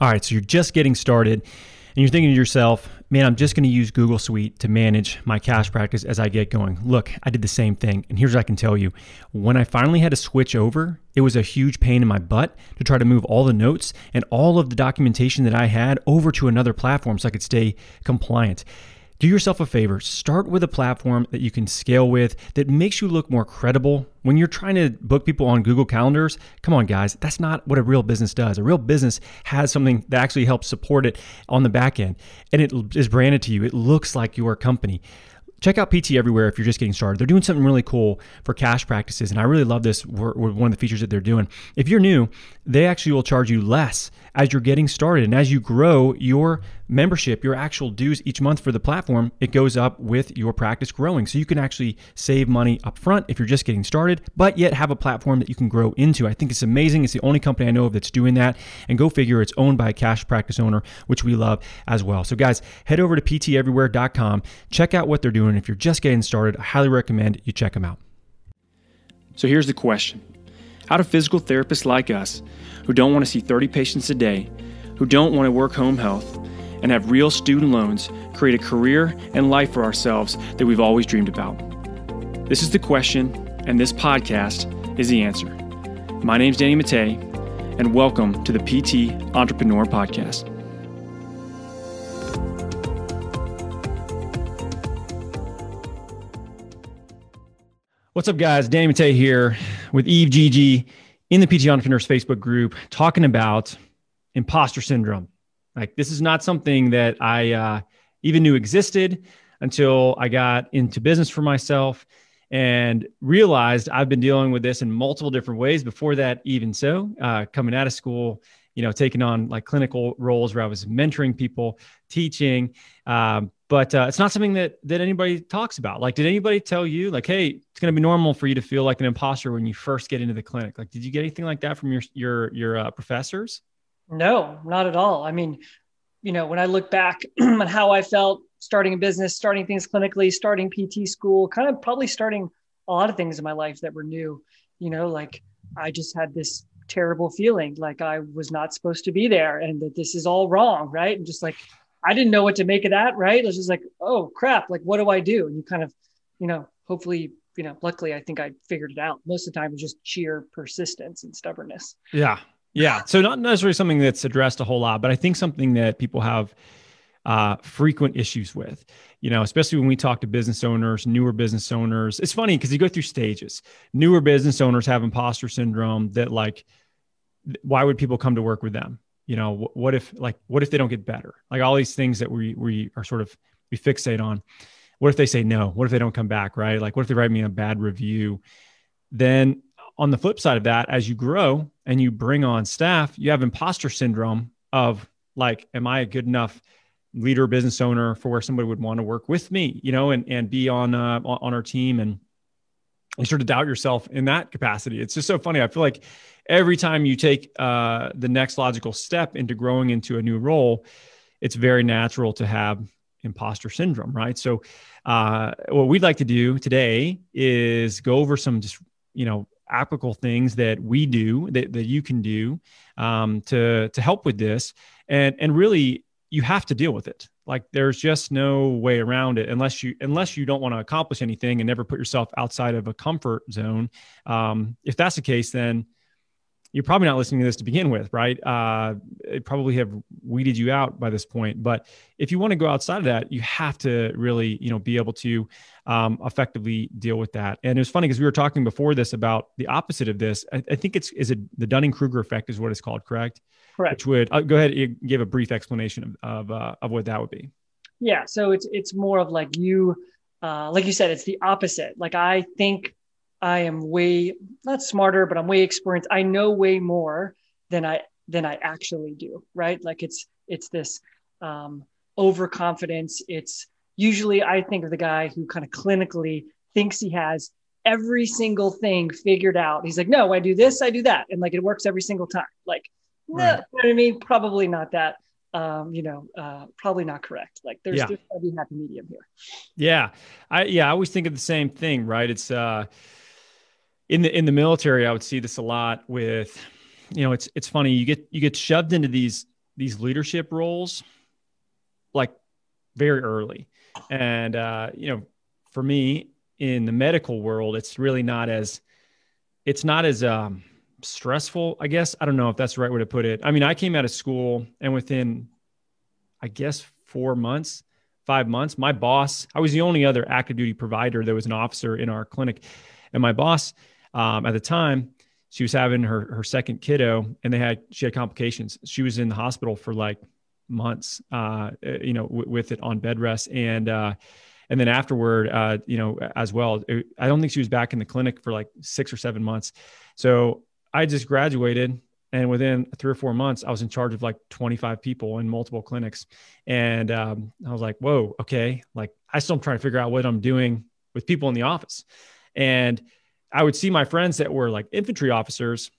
All right, so you're just getting started and you're thinking to yourself, man, I'm just going to use Google Suite to manage my cash practice as I get going. Look, I did the same thing. And here's what I can tell you when I finally had to switch over, it was a huge pain in my butt to try to move all the notes and all of the documentation that I had over to another platform so I could stay compliant do yourself a favor. Start with a platform that you can scale with that makes you look more credible. When you're trying to book people on Google Calendars, come on, guys, that's not what a real business does. A real business has something that actually helps support it on the back end and it is branded to you. It looks like your company check out PT Everywhere if you're just getting started. They're doing something really cool for cash practices, and I really love this. One of the features that they're doing. If you're new, they actually will charge you less as you're getting started. And as you grow your membership, your actual dues each month for the platform, it goes up with your practice growing. So you can actually save money up front if you're just getting started, but yet have a platform that you can grow into. I think it's amazing. It's the only company I know of that's doing that. And go figure, it's owned by a cash practice owner, which we love as well. So, guys, head over to pteverywhere.com, check out what they're doing. If you're just getting started, I highly recommend you check them out. So, here's the question How do physical therapists like us, who don't want to see 30 patients a day, who don't want to work home health, and have real student loans, create a career and life for ourselves that we've always dreamed about? This is the question, and this podcast is the answer. My name's Danny Mattei, and welcome to the PT Entrepreneur Podcast. What's up, guys? Danny Mattei here with Yves Gege in the PT Entrepreneurs Facebook group talking about imposter syndrome. Like, this is not something that I uh, even knew existed until I got into business for myself and realized I've been dealing with this in multiple different ways before that, even so, uh, coming out of school, you know, taking on like clinical roles where I was mentoring people, teaching. Um, but uh, it's not something that that anybody talks about. Like, did anybody tell you, like, hey, it's going to be normal for you to feel like an imposter when you first get into the clinic? Like, did you get anything like that from your your your uh, professors? No, not at all. I mean, you know, when I look back on how I felt starting a business, starting things clinically, starting PT school, kind of probably starting a lot of things in my life that were new. You know, like I just had this terrible feeling like I was not supposed to be there and that this is all wrong, right? And just like I didn't know what to make of that, right? It was just like, oh crap, like what do I do? And you kind of, you know, hopefully, you know, luckily I think I figured it out. Most of the time it's just sheer persistence and stubbornness. Yeah. Yeah. So not necessarily something that's addressed a whole lot, but I think something that people have uh, frequent issues with, you know, especially when we talk to business owners, newer business owners. It's funny because you go through stages. Newer business owners have imposter syndrome that like, why would people come to work with them? you know what if like what if they don't get better like all these things that we we are sort of we fixate on what if they say no what if they don't come back right like what if they write me a bad review then on the flip side of that as you grow and you bring on staff you have imposter syndrome of like am i a good enough leader business owner for where somebody would want to work with me you know and and be on uh, on our team? And you sort of doubt yourself in that capacity. It's just so funny. I feel like every time you take uh, the next logical step into growing into a new role, it's very natural to have imposter syndrome, right? So, uh, what we'd like to do today is go over some just you know applicable things that we do that, that you can do um, to to help with this, and and really you have to deal with it. Like there's just no way around it unless you unless you don't want to accomplish anything and never put yourself outside of a comfort zone. Um, if that's the case, then you're probably not listening to this to begin with, right? Uh, it probably have weeded you out by this point. But if you want to go outside of that, you have to really, you know, be able to um, effectively deal with that. And it was funny because we were talking before this about the opposite of this. I, I think it's is it the Dunning Kruger effect is what it's called, correct? Correct. Which would uh, go ahead and give a brief explanation of of, uh, of what that would be. Yeah. So it's it's more of like you, uh, like you said, it's the opposite. Like I think I am way not smarter, but I'm way experienced. I know way more than I than I actually do. Right? Like it's it's this um, overconfidence. It's usually I think of the guy who kind of clinically thinks he has every single thing figured out. He's like, no, I do this, I do that, and like it works every single time. Like, right. you know what I mean? Probably not that. Um, you know, uh, probably not correct. Like, there's, yeah. there's gotta be happy medium here. Yeah, I yeah, I always think of the same thing. Right? It's uh, in the in the military, I would see this a lot with, you know, it's it's funny. You get you get shoved into these these leadership roles like very early. And, uh, you know, for me in the medical world, it's really not as, it's not as, um, stressful, I guess. I don't know if that's the right way to put it. I mean, I came out of school and within, I guess, four months, five months, my boss, I was the only other active duty provider that was an officer in our clinic. And my boss um, at the time, she was having her, her second kiddo and they had, she had complications. She was in the hospital for like months, uh, you know, w- with it on bed rest. And, uh, and then afterward, uh, you know, as well, it, I don't think she was back in the clinic for like six or seven months. So I just graduated and within three or four months i was in charge of like 25 people in multiple clinics and um, i was like whoa okay like i still am trying to figure out what i'm doing with people in the office and i would see my friends that were like infantry officers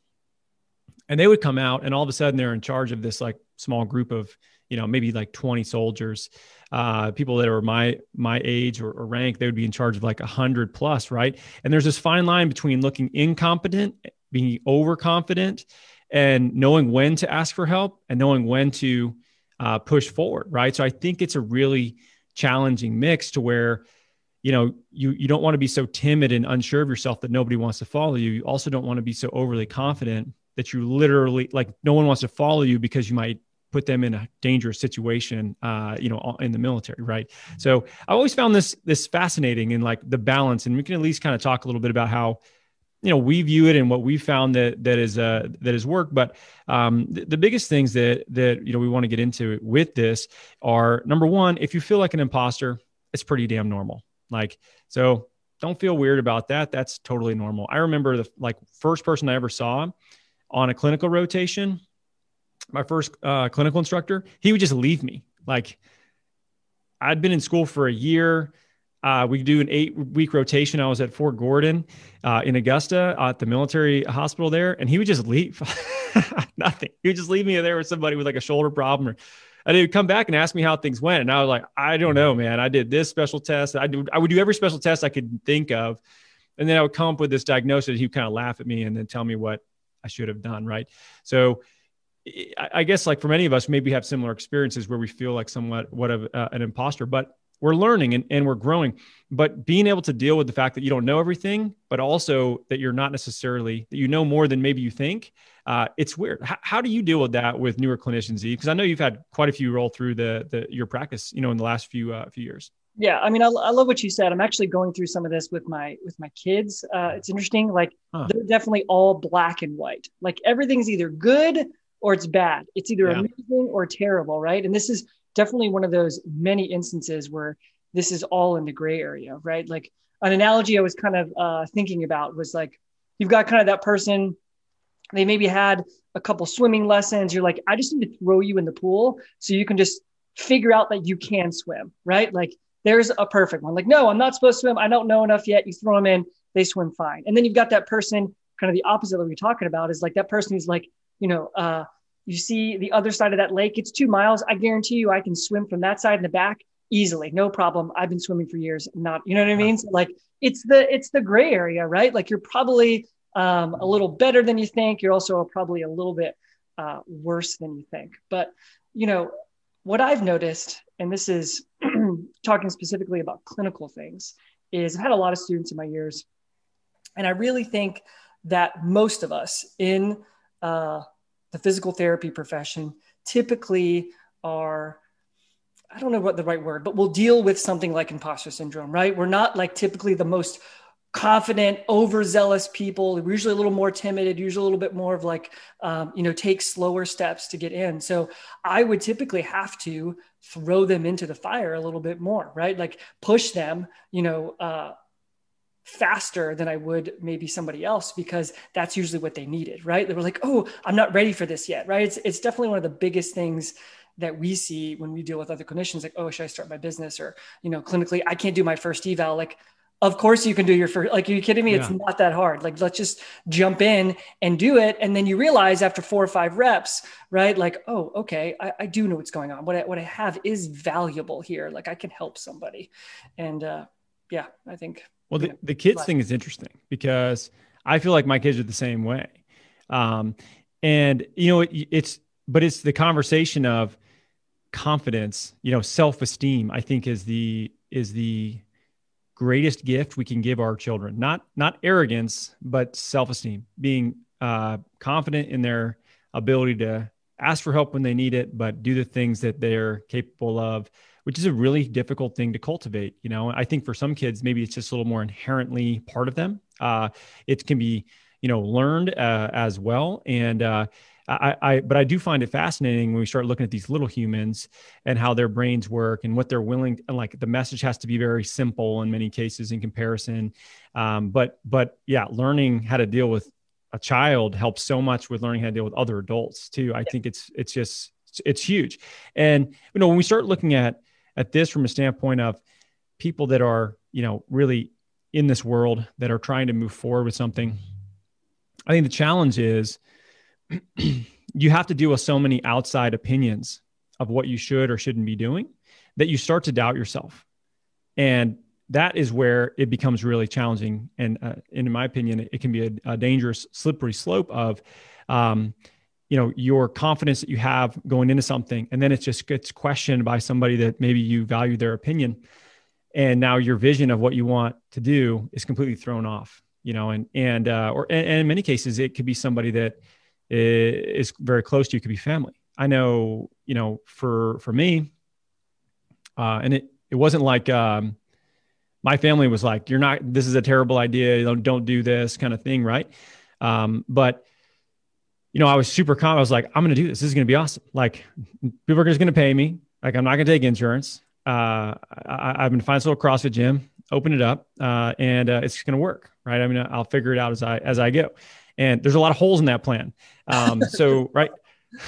and they would come out and all of a sudden they're in charge of this like small group of you know maybe like 20 soldiers. Uh, people that are my my age or, or rank they would be in charge of like a 100 plus right? And there's this fine line between looking incompetent being overconfident and knowing when to ask for help and knowing when to uh, push forward right? So i think it's a really challenging mix to where you know you you don't want to be so timid and unsure of yourself that nobody wants to follow you. You also don't want to be so overly confident that you literally like no one wants to follow you because you might put them in a dangerous situation uh, you know in the military right? So i always found this this fascinating in like the balance and we can at least kind of talk a little bit about how you know we view it and what we found that that is uh that has worked but um the, the biggest things that that you know we want to get into with this are number one if you feel like an imposter it's pretty damn normal like so don't feel weird about that that's totally normal i remember the like first person i ever saw on a clinical rotation my first uh, clinical instructor he would just leave me like i'd been in school for a year uh, we do an eight week rotation. I was at Fort Gordon uh, in Augusta at the military hospital there, and he would just leave. Nothing. He would just leave me there with somebody with like a shoulder problem. Or, and he would come back and ask me how things went. And I was like, I don't know, man. I did this special test. I do. I would do every special test I could think of. And then I would come up with this diagnosis. He would kind of laugh at me and then tell me what I should have done. Right. So I guess like for many of us, maybe have similar experiences where we feel like somewhat what of uh, an imposter, but we're learning and, and we're growing but being able to deal with the fact that you don't know everything but also that you're not necessarily that you know more than maybe you think uh, it's weird. How, how, do you deal with that with newer clinicians because i know you've had quite a few roll through the, the your practice you know in the last few uh, few years. Yeah i mean I, I, love what you said. I'm actually going through some of this with my with my kids. Uh, it's interesting like huh. they're definitely all black and white. Like everything's either good or it's bad. It's either yeah. amazing or terrible right? And this is definitely one of those many instances where this is all in the gray area, right? Like an analogy I was kind of uh, thinking about was like you've got kind of that person, they maybe had a couple swimming lessons. You're like, I just need to throw you in the pool so you can just figure out that you can swim, right? Like there's a perfect one. Like, no, I'm not supposed to swim. I don't know enough yet. You throw them in, they swim fine. And then you've got that person, kind of the opposite that we are talking about, is like that person who's like, you know, uh, you see the other side of that lake, it's two miles. I guarantee you I can swim from that side and the back easily, no problem. I've been swimming for years, not, you know what I mean? So like it's the it's the gray area, right? Like you're probably um, a little better than you think. You're also probably a little bit uh, worse than you think. But you know what I've noticed, and this is talking specifically about clinical things, is I've had a lot of students in my years, and I really think that most of us in uh, the physical therapy profession typically are I don't know what the right word, but we'll deal with something like imposter syndrome, right? We're not like typically the most confident, overzealous people. Usually a little more timid, usually a little bit more of like, um, you know, take slower steps to get in. So I would typically have to throw them into the fire a little bit more, right? Like push them, you know, uh, faster than I would maybe somebody else because that's usually what they needed, right? They were like, "Oh, I'm not ready for this yet," right? It's it's definitely one of the biggest things that we see when we deal with other clinicians like, "Oh, should I start my business?" or, you know, clinically, I can't do my first eval like of course you can do your first like are you kidding me? Yeah. it's not that hard. Like let's just jump in and do it. And then you realize after four or five reps right like oh okay i, I do know what's going on. What I, what I have is valuable here. Like i can help somebody. And uh yeah i think well, the, the kids thing is interesting because I feel like my kids are the same way. Um, and you know, it, it's but it's the conversation of confidence, you know, self-esteem, I think is the is the greatest gift we can give our children. Not not arrogance, but self-esteem, being uh, confident in their ability to ask for help when they need it, but do the things that they're capable of, which is a really difficult thing to cultivate. You know, I think for some kids, maybe it's just a little more inherently part of them. Uh, it can be, you know, learned uh, as well. And uh, I, I, but I do find it fascinating when we start looking at these little humans and how their brains work and what they're willing. And like the message has to be very simple in many cases in comparison. Um, but but yeah, learning how to deal with a child helps so much with learning how to deal with other adults too. I think it's it's just it's huge. And you know when we start looking at at this from a standpoint of people that are you know really in this world that are trying to move forward with something, I think the challenge is you have to deal with so many outside opinions of what you should or shouldn't be doing that you start to doubt yourself. And that is where it becomes really challenging. And, uh, in my opinion, it, can be a, a, dangerous, slippery slope of, um, you know, your confidence that you have going into something, and then it just gets questioned by somebody that maybe you value their opinion, and now your vision of what you want to do is completely thrown off. You know, and and uh, or and in many cases, it could be somebody that is very close to you could be family. I know, you know, for for me, uh, and it it wasn't like um, my family was like, "You're not. This is a terrible idea. Don't don't do this," kind of thing, right? Um, but you know, I was super calm. I was like, "I'm going to do this. This is going to be awesome. Like, people are just going to pay me. Like, I'm not going to take insurance. Uh, I, have been finding this little CrossFit gym, open it up, uh, and uh, it's going to work, right? I mean, I'll figure it out as I as I go." And there's a lot of holes in that plan. Um, so right,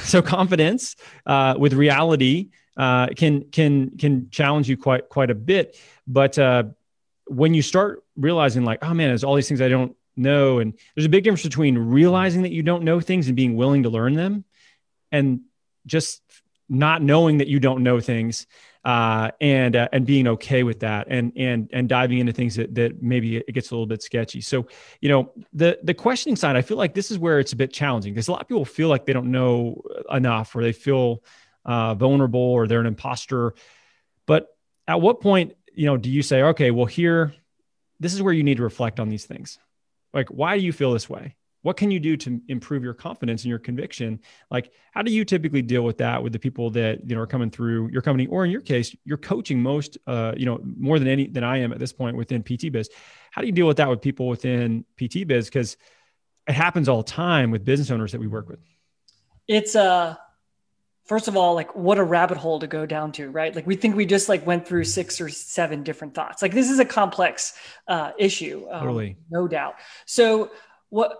so confidence uh, with reality uh, can can can challenge you quite quite a bit. But uh, when you start realizing like, oh man, there's all these things I don't know, and there's a big difference between realizing that you don't know things and being willing to learn them, and just not knowing that you don't know things uh, and uh, and being okay with that and and and diving into things that that maybe it gets a little bit sketchy. So you know the the questioning side, I feel like this is where it's a bit challenging because a lot of people feel like they don't know enough or they feel uh, vulnerable or they're an imposter. But at what point you know do you say okay, well here, this is where you need to reflect on these things. Like why do you feel this way? What can you do to improve your confidence and your conviction? Like how do you typically deal with that with the people that you know are coming through your company? Or in your case you're coaching most uh, you know more than any than i am at this point within pt biz. How do you deal with that with people within pt biz? Because it happens all the time with business owners that we work with. It's uh first of all like what a rabbit hole to go down to right? Like we think we just like went through six or seven different thoughts. Like this is a complex uh, issue um, totally. no doubt. So what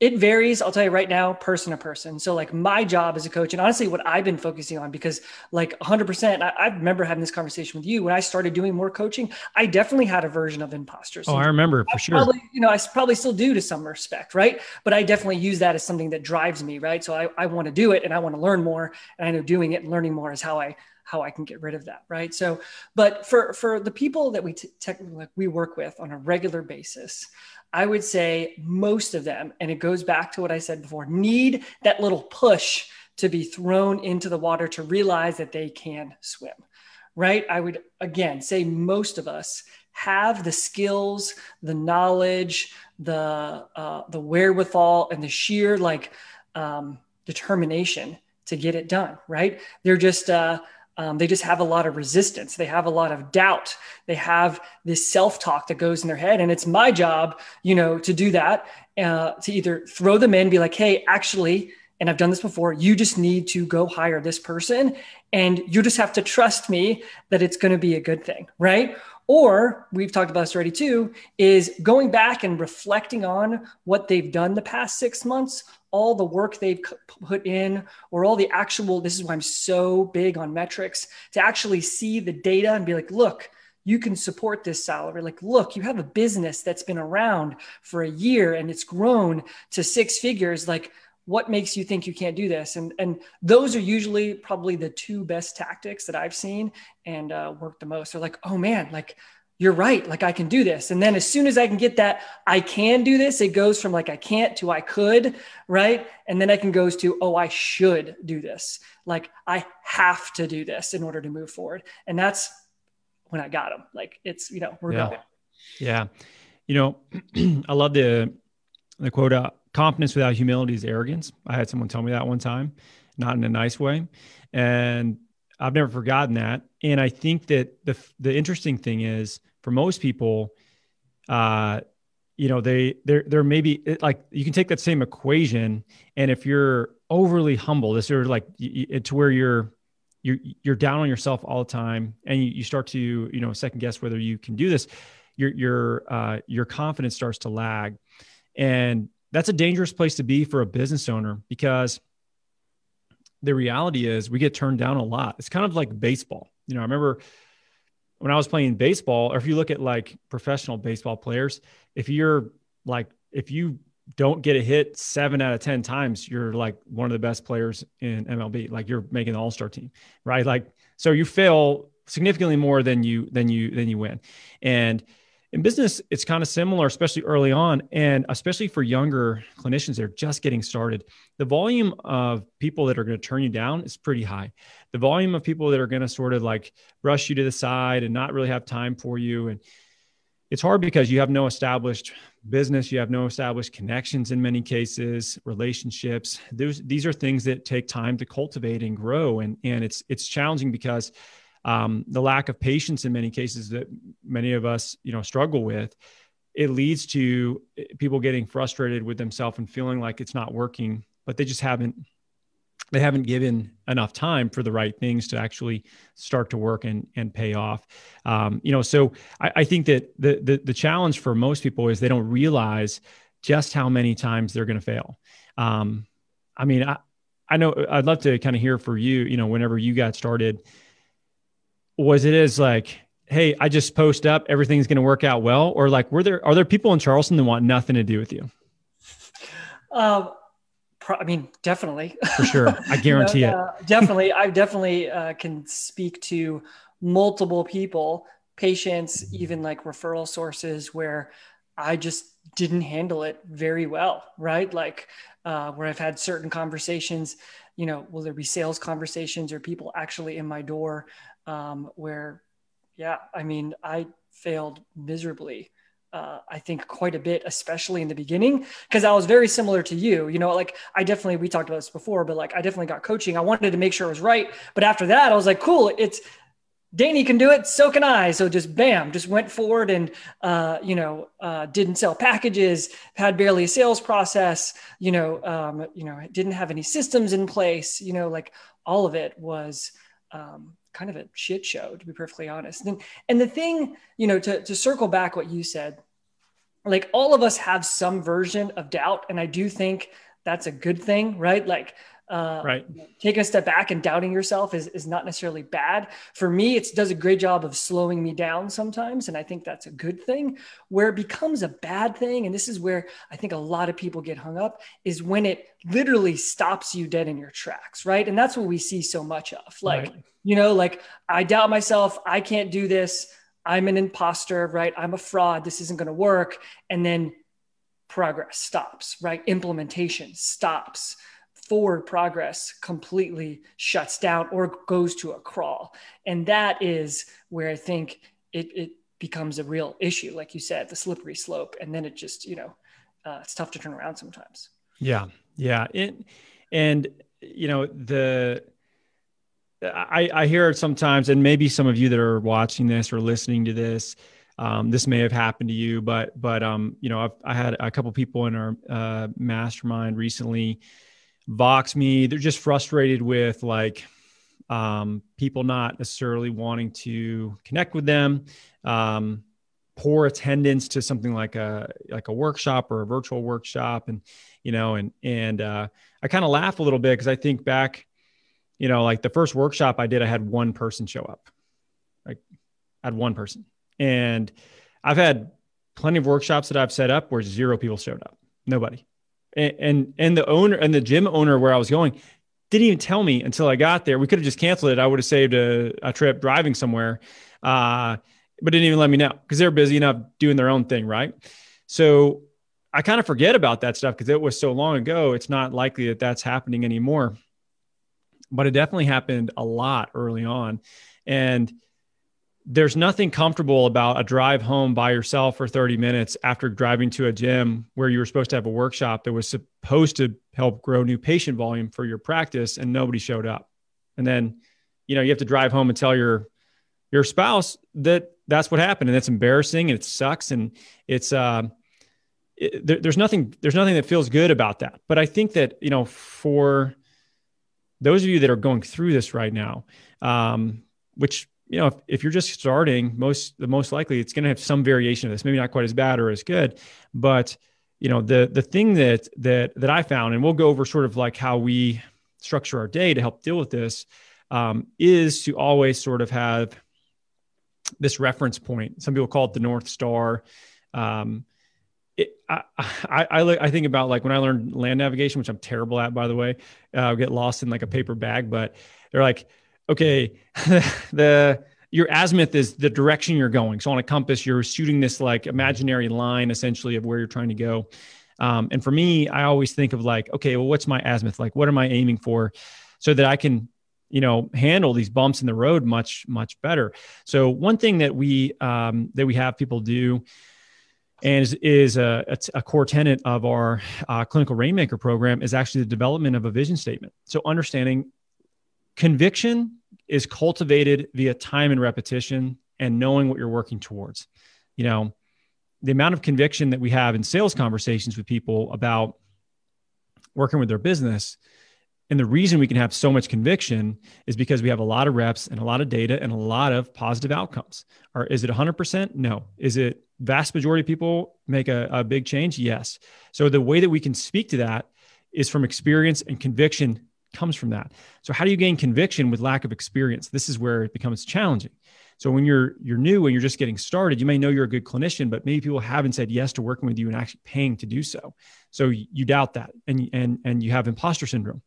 it varies i'll tell you right now person to person. So like my job as a coach and honestly what i've been focusing on because like 100% I, I, remember having this conversation with you. When i started doing more coaching i definitely had a version of imposters oh i remember for I sure. probably, you know i probably still do to some respect right? But i definitely use that as something that drives me right? So i, I want to do it and i want to learn more and i know doing it and learning more is how i how I can get rid of that, right? So, but for for the people that we t- technically like we work with on a regular basis, I would say most of them, and it goes back to what I said before, need that little push to be thrown into the water to realize that they can swim, right? I would again say most of us have the skills, the knowledge, the uh, the wherewithal, and the sheer like um, determination to get it done. Right? They're just uh, um, they just have a lot of resistance. They have a lot of doubt. They have this self talk that goes in their head. And it's my job, you know, to do that, uh, to either throw them in, be like, hey, actually, and I've done this before, you just need to go hire this person. And you just have to trust me that it's going to be a good thing. Right. Or we've talked about this already too, is going back and reflecting on what they've done the past six months all the work they've put in or all the actual this is why i'm so big on metrics to actually see the data and be like look you can support this salary. Like look you have a business that's been around for a year and it's grown to six figures. Like what makes you think you can't do this? And and those are usually probably the two best tactics that i've seen and uh, work the most. They're like oh man like you're right. Like I can do this. And then as soon as I can get that, I can do this, it goes from like I can't to I could, right? And then I can goes to, oh, I should do this. Like I have to do this in order to move forward. And that's when I got them. Like it's, you know, we're yeah. going. Yeah. You know, I love the the quote uh, confidence without humility is arrogance. I had someone tell me that one time, not in a nice way. And I've never forgotten that. And I think that the the interesting thing is for most people, uh, you know, they they're they're maybe like you can take that same equation, and if you're overly humble, this is like to where you're you're you're down on yourself all the time, and you, you start to you know second guess whether you can do this. Your your uh, your confidence starts to lag, and that's a dangerous place to be for a business owner because the reality is we get turned down a lot. It's kind of like baseball. You know, I remember when I was playing baseball, or if you look at like professional baseball players, if you're like, if you don't get a hit seven out of 10 times, you're like one of the best players in MLB. Like you're making the all star team, right? Like, so you fail significantly more than you, than you, than you win. And, in business, it's kind of similar, especially early on, and especially for younger clinicians that are just getting started. The volume of people that are going to turn you down is pretty high. The volume of people that are going to sort of like brush you to the side and not really have time for you. And it's hard because you have no established business, you have no established connections in many cases, relationships. Those, these are things that take time to cultivate and grow. And, and it's, it's challenging because um, the lack of patience in many cases that many of us you know struggle with it leads to people getting frustrated with themselves and feeling like it's not working but they just haven't they haven't given enough time for the right things to actually start to work and and pay off. Um, you know so I, I think that the, the the challenge for most people is they don't realize just how many times they're going to fail. Um, i mean I, I know i'd love to kind of hear for you you know whenever you got started was it as like, hey, I just post up, everything's going to work out well, or like, were there are there people in Charleston that want nothing to do with you? Um, pro- I mean, definitely. For sure, I guarantee you know, uh, it. definitely, I definitely uh, can speak to multiple people, patients, even like referral sources where I just didn't handle it very well, right? Like uh, where I've had certain conversations, you know, will there be sales conversations or people actually in my door um, where, yeah, I mean, I failed miserably. Uh, I think quite a bit, especially in the beginning, because I was very similar to you. You know, like I definitely, we talked about this before, but like I definitely got coaching. I wanted to make sure it was right. But after that, I was like, cool, it's Danny can do it, so can I. So just bam, just went forward and uh, you know uh, didn't sell packages, had barely a sales process. You know, um, you know, didn't have any systems in place. You know, like all of it was um, kind of a shit show, to be perfectly honest. And, and the thing, you know, to, to circle back what you said, like all of us have some version of doubt. And I do think that's a good thing, right? Like, uh, right. Taking a step back and doubting yourself is, is not necessarily bad. For me, it does a great job of slowing me down sometimes. And I think that's a good thing. Where it becomes a bad thing, and this is where I think a lot of people get hung up, is when it literally stops you dead in your tracks, right? And that's what we see so much of. Like, right you know, like I doubt myself. I can't do this. I'm an imposter, right? I'm a fraud. This isn't going to work. And then progress stops, right? Implementation stops. Forward progress completely shuts down or goes to a crawl. And that is where I think it, it becomes a real issue, like you said, the slippery slope. And then it just, you know, uh, it's tough to turn around sometimes. Yeah. Yeah. It, and, you know, the, I, I hear it sometimes, and maybe some of you that are watching this or listening to this, um, this may have happened to you, but but um, you know, I've, I had a couple people in our uh, mastermind recently vox me. They're just frustrated with like um, people not necessarily wanting to connect with them, um, poor attendance to something like a like a workshop or a virtual workshop, and you know, and and uh, I kind of laugh a little bit because I think back you know, like the first workshop I did, I had one person show up. Like I had one person. And I've had plenty of workshops that I've set up where zero people showed up. Nobody. And and, and the owner and the gym owner where I was going didn't even tell me until I got there. We could have just canceled it. I would have saved a, a trip driving somewhere. Uh, but didn't even let me know because they're busy enough doing their own thing, right? So I kind of forget about that stuff because it was so long ago. It's not likely that that's happening anymore. But it definitely happened a lot early on. And there's nothing comfortable about a drive home by yourself for 30 minutes after driving to a gym where you were supposed to have a workshop that was supposed to help grow new patient volume for your practice and nobody showed up. And then, you know, you have to drive home and tell your your spouse that that's what happened and it's embarrassing and it sucks and it's uh it, there, there's nothing there's nothing that feels good about that. But I think that, you know, for those of you that are going through this right now, um, which you know, if, if you're just starting, most the most likely it's going to have some variation of this. Maybe not quite as bad or as good, but you know, the the thing that that that I found, and we'll go over sort of like how we structure our day to help deal with this, um, is to always sort of have this reference point. Some people call it the North Star. Um, it, I, I, I, I, think about like when I learned land navigation, which I'm terrible at, by the way, uh, I get lost in like a paper bag, but they're like, okay, the your azimuth is the direction you're going. So on a compass, you're shooting this like imaginary line essentially of where you're trying to go. Um, and for me, I always think of like, okay, well, what's my azimuth? Like, what am I aiming for, so that I can, you know, handle these bumps in the road much much better. So one thing that we um, that we have people do. And is, is a, a, core tenet of our uh, clinical rainmaker program is actually the development of a vision statement. So understanding Conviction is cultivated via time and repetition and knowing what you're working towards. You know, the amount of conviction that we have in sales conversations with people about working with their business. And the reason we can have so much conviction is because we have a lot of reps and a lot of data and a lot of positive outcomes. Or is it 100%? No. Is it vast majority of people make a, a big change? Yes. So the way that we can speak to that is from experience and conviction comes from that. So how do you gain conviction with lack of experience? This is where it becomes challenging. So when you're you're new and you're just getting started, you may know you're a good clinician, but maybe people haven't said yes to working with you and actually paying to do so. So you doubt that, and and and you have imposter syndrome.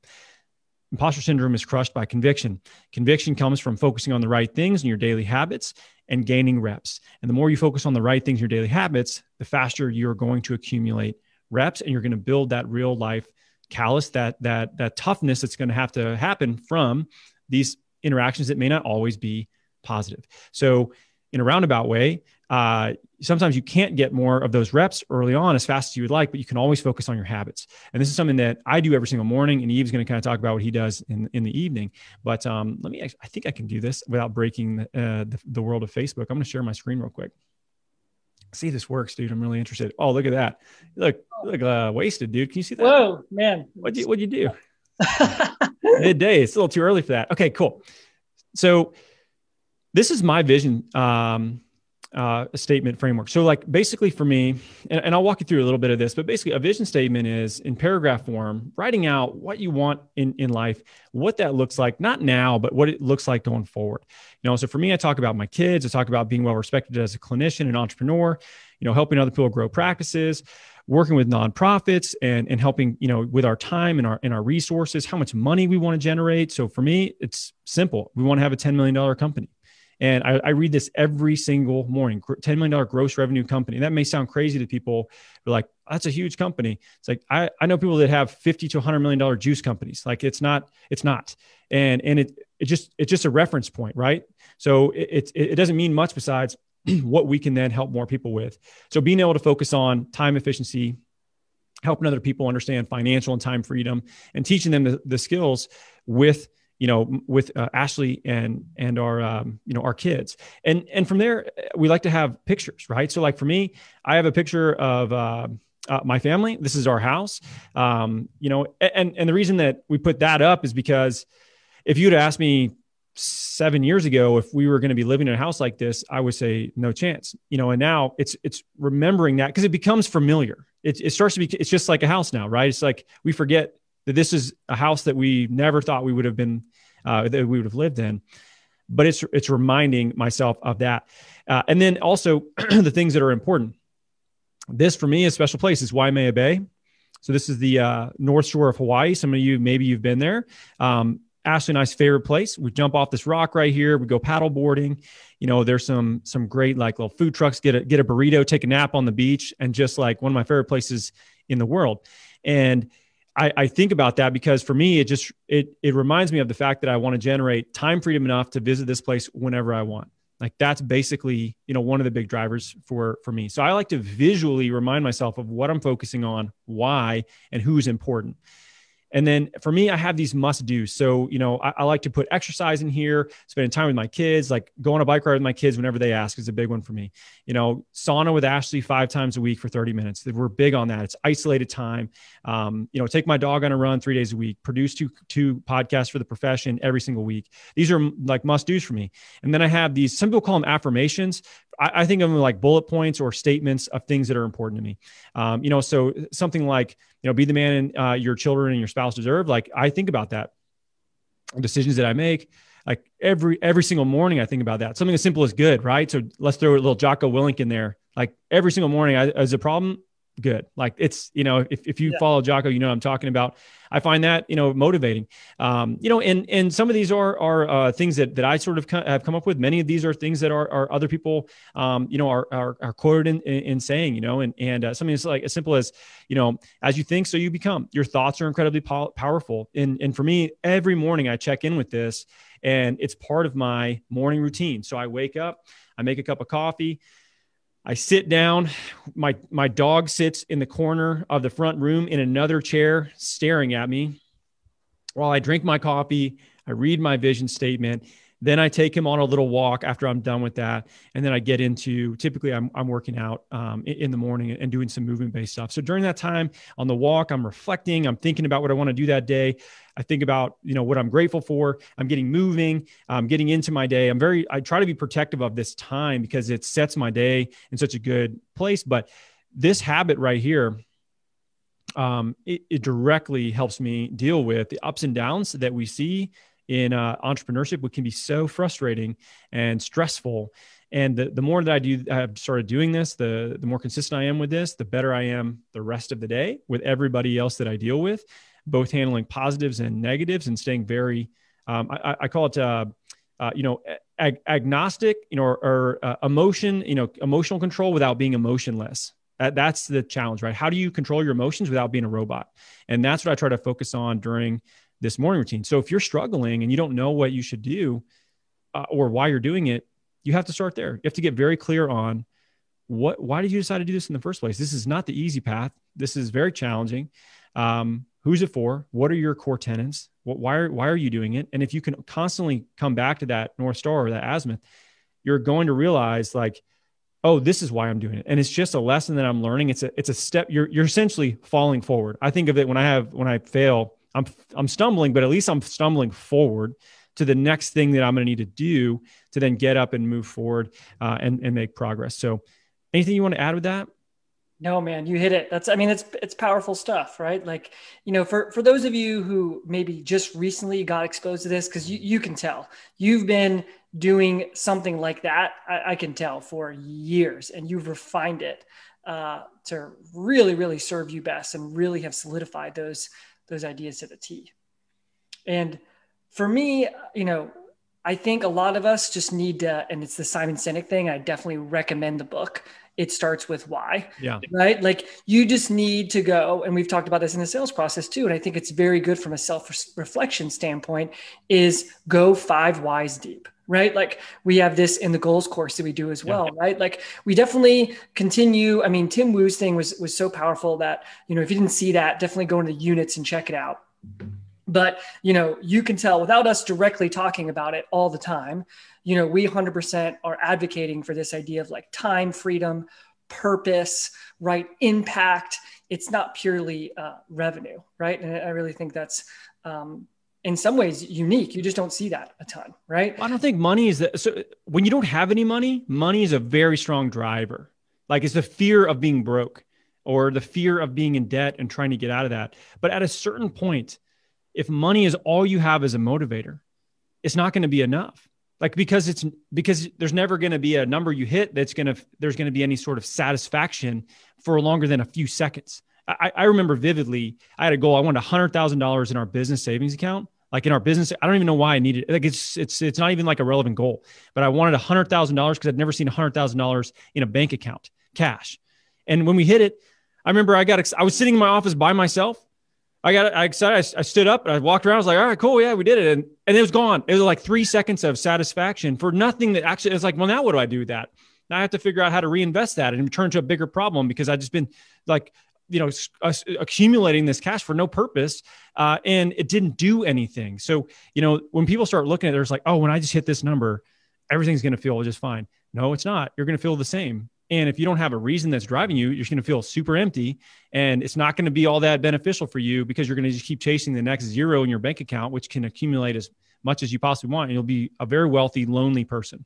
Imposter syndrome is crushed by conviction. Conviction comes from focusing on the right things in your daily habits and gaining reps. And the more you focus on the right things in your daily habits, the faster you're going to accumulate reps and you're going to build that real life callus, that that that toughness that's going to have to happen from these interactions that may not always be positive. So, in a roundabout way, uh, sometimes you can't get more of those reps early on as fast as you would like, but you can always focus on your habits. And this is something that I do every single morning. And Yves's going to kind of talk about what he does in, in the evening. But um, let me, I think I can do this without breaking uh, the, the world of Facebook. I'm going to share my screen real quick see if this works, dude. I'm really interested. Oh, look at that. Look, look uh, wasted, dude. Can you see that? Whoa, man. What'd you, what'd you do? Midday. It's a little too early for that. Okay, cool. So this is my vision um, uh, statement framework. So, like, basically for me, and, and, I'll walk you through a little bit of this, but basically, a vision statement is in paragraph form, writing out what you want in, in life, what that looks like, not now, but what it looks like going forward. You know, so for me, I talk about my kids, I talk about being well respected as a clinician and entrepreneur, you know, helping other people grow practices working with nonprofits and, and helping you know with our time and our and our resources how much money we want to generate so for me it's simple we want to have a $10 million company and I, I, read this every single morning $10 million gross revenue company. That may sound crazy to people. They're like, that's a huge company. It's like, I, I know people that have 50 to $100 million juice companies. Like it's not, it's not. And, and it, it just, it's just a reference point, right? So it, it, it doesn't mean much besides what we can then help more people with. So being able to focus on time efficiency, helping other people understand financial and time freedom and teaching them the, the skills with you know, with uh, Ashley and and our um, you know our kids, and and from there we like to have pictures, right? So like for me, I have a picture of. Uh, uh, my family. This is our house. Um, you know, and and the reason that we put that up is because if you'd asked me seven years ago if we were going to be living in a house like this, I would say no chance. You know, and now it's it's remembering that because it becomes familiar. It, it starts to be. It's just like a house now, right? It's like we forget that this is a house that we never thought we would have been uh, that we would have lived in but it's it's reminding myself of that uh, and then also the things that are important this for me is a special place is waimea bay so this is the uh, north shore of hawaii some of you maybe you've been there um, Ashley and I's favorite place. We jump off this rock right here. We go paddle boarding. You know, there's some some great like little food trucks. Get a get a burrito, take a nap on the beach, and just like one of my favorite places in the world. And I, I think about that because for me, it just it it reminds me of the fact that I want to generate time freedom enough to visit this place whenever I want. Like that's basically you know one of the big drivers for for me. So I like to visually remind myself of what I'm focusing on, why, and who's important. And then for me, I have these must do. So, you know, I, I, like to put exercise in here, spending time with my kids, like go on a bike ride with my kids whenever they ask is a big one for me. You know, sauna with Ashley five times a week for 30 minutes. We're big on that. It's isolated time. Um, you know, take my dog on a run three days a week, produce two, two podcasts for the profession every single week. These are like must do's for me. And then I have these, some people call them affirmations I, I, think of them like bullet points or statements of things that are important to me. Um, you know, so something like, you know, be the man uh, your children and your spouse deserve. Like I think about that decisions that I make, like every, every single morning, I think about that. Something as simple as good, right? So let's throw a little Jocko Willink in there. Like every single morning, I, as a problem, good. Like it's, you know, if, if you yeah. follow Jocko, you know I'm talking about. I find that, you know, motivating. Um, you know, and and some of these are are uh, things that that I sort of have come up with. Many of these are things that are, are other people, um, you know, are, are, are quoted in, in, in, saying, you know, and and uh, something that's like as simple as, you know, as you think, so you become. Your thoughts are incredibly po- powerful. And and for me, every morning I check in with this, and it's part of my morning routine. So I wake up, I make a cup of coffee. I sit down. My my dog sits in the corner of the front room in another chair, staring at me. While I drink my coffee, I read my vision statement, then I take him on a little walk after I'm done with that. And then I get into typically I'm, I'm working out um, in, the morning and doing some movement based stuff. So during that time on the walk, I'm reflecting, I'm thinking about what I want to do that day. I think about, you know, what I'm grateful for. I'm getting moving, I'm getting into my day. I'm very, I try to be protective of this time because it sets my day in such a good place. But this habit right here, um, it, it directly helps me deal with the ups and downs that we see in uh, entrepreneurship, which can be so frustrating and stressful. And the, the more that I do, I've started doing this, the, the more consistent I am with this, the better I am the rest of the day with everybody else that I deal with, both handling positives and negatives and staying very, um, I, I, call it, uh, uh, you know, ag- agnostic, you know, or, or uh, emotion, you know, emotional control without being emotionless. That, that's the challenge, right? How do you control your emotions without being a robot? And that's what I try to focus on during this morning routine. So if you're struggling and you don't know what you should do uh, or why you're doing it, you have to start there. You have to get very clear on what why did you decide to do this in the first place? This is not the easy path. This is very challenging. Um, who's it for? What are your core tenants? What, why are why are you doing it? And if you can constantly come back to that north star or that azimuth, you're going to realize like, oh, this is why I'm doing it. And it's just a lesson that I'm learning. It's a it's a step. You're you're essentially falling forward. I think of it when I have when I fail I'm I'm stumbling, but at least I'm stumbling forward to the next thing that I'm going to need to do to then get up and move forward uh, and and make progress. So, anything you want to add with that? No, man, you hit it. That's I mean, it's it's powerful stuff, right? Like, you know, for for those of you who maybe just recently got exposed to this, because you you can tell you've been doing something like that. I, I can tell for years, and you've refined it. Uh, to really, really serve you best and really have solidified those those ideas to the T. And for me, you know, I think a lot of us just need to, and it's the Simon Sinek thing. I definitely recommend the book. It starts with why. Yeah. Right. Like you just need to go, and we've talked about this in the sales process too. And I think it's very good from a self reflection standpoint is go five whys deep right? Like we have this in the goals course that we do as well, yeah. right? Like we definitely continue. I mean, Tim Wu's thing was was so powerful that you know if you didn't see that, definitely go into units and check it out. But you know, you can tell without us directly talking about it all the time. You know, we 100% are advocating for this idea of like time freedom, purpose, right? Impact. It's not purely uh, revenue, right? And I really think that's um, in some ways unique. You just don't see that a ton, right? I don't think money is that. So when you don't have any money, money is a very strong driver. Like it's the fear of being broke or the fear of being in debt and trying to get out of that. But at a certain point, if money is all you have as a motivator, it's not going to be enough. Like because it's because there's never going to be a number you hit that's going to there's going to be any sort of satisfaction for longer than a few seconds. I, I remember vividly, I had a goal. I wanted $100,000 in our business savings account Like in our business, I don't even know why I needed it. Like it's it's it's not even like a relevant goal, but I wanted a hundred thousand dollars because I'd never seen a hundred thousand dollars in a bank account, cash. And when we hit it, I remember I got I was sitting in my office by myself. I got I excited. I, I stood up and I walked around. I was like, all right, cool, yeah, we did it, and and it was gone. It was like three seconds of satisfaction for nothing that actually. It's like, well, now what do I do with that? Now I have to figure out how to reinvest that and turn to a bigger problem because I just been like you know accumulating this cash for no purpose uh, and it didn't do anything so you know when people start looking at it it's like oh when i just hit this number everything's going to feel just fine no it's not you're going to feel the same and if you don't have a reason that's driving you you're going to feel super empty and it's not going to be all that beneficial for you because you're going to just keep chasing the next zero in your bank account which can accumulate as much as you possibly want and you'll be a very wealthy lonely person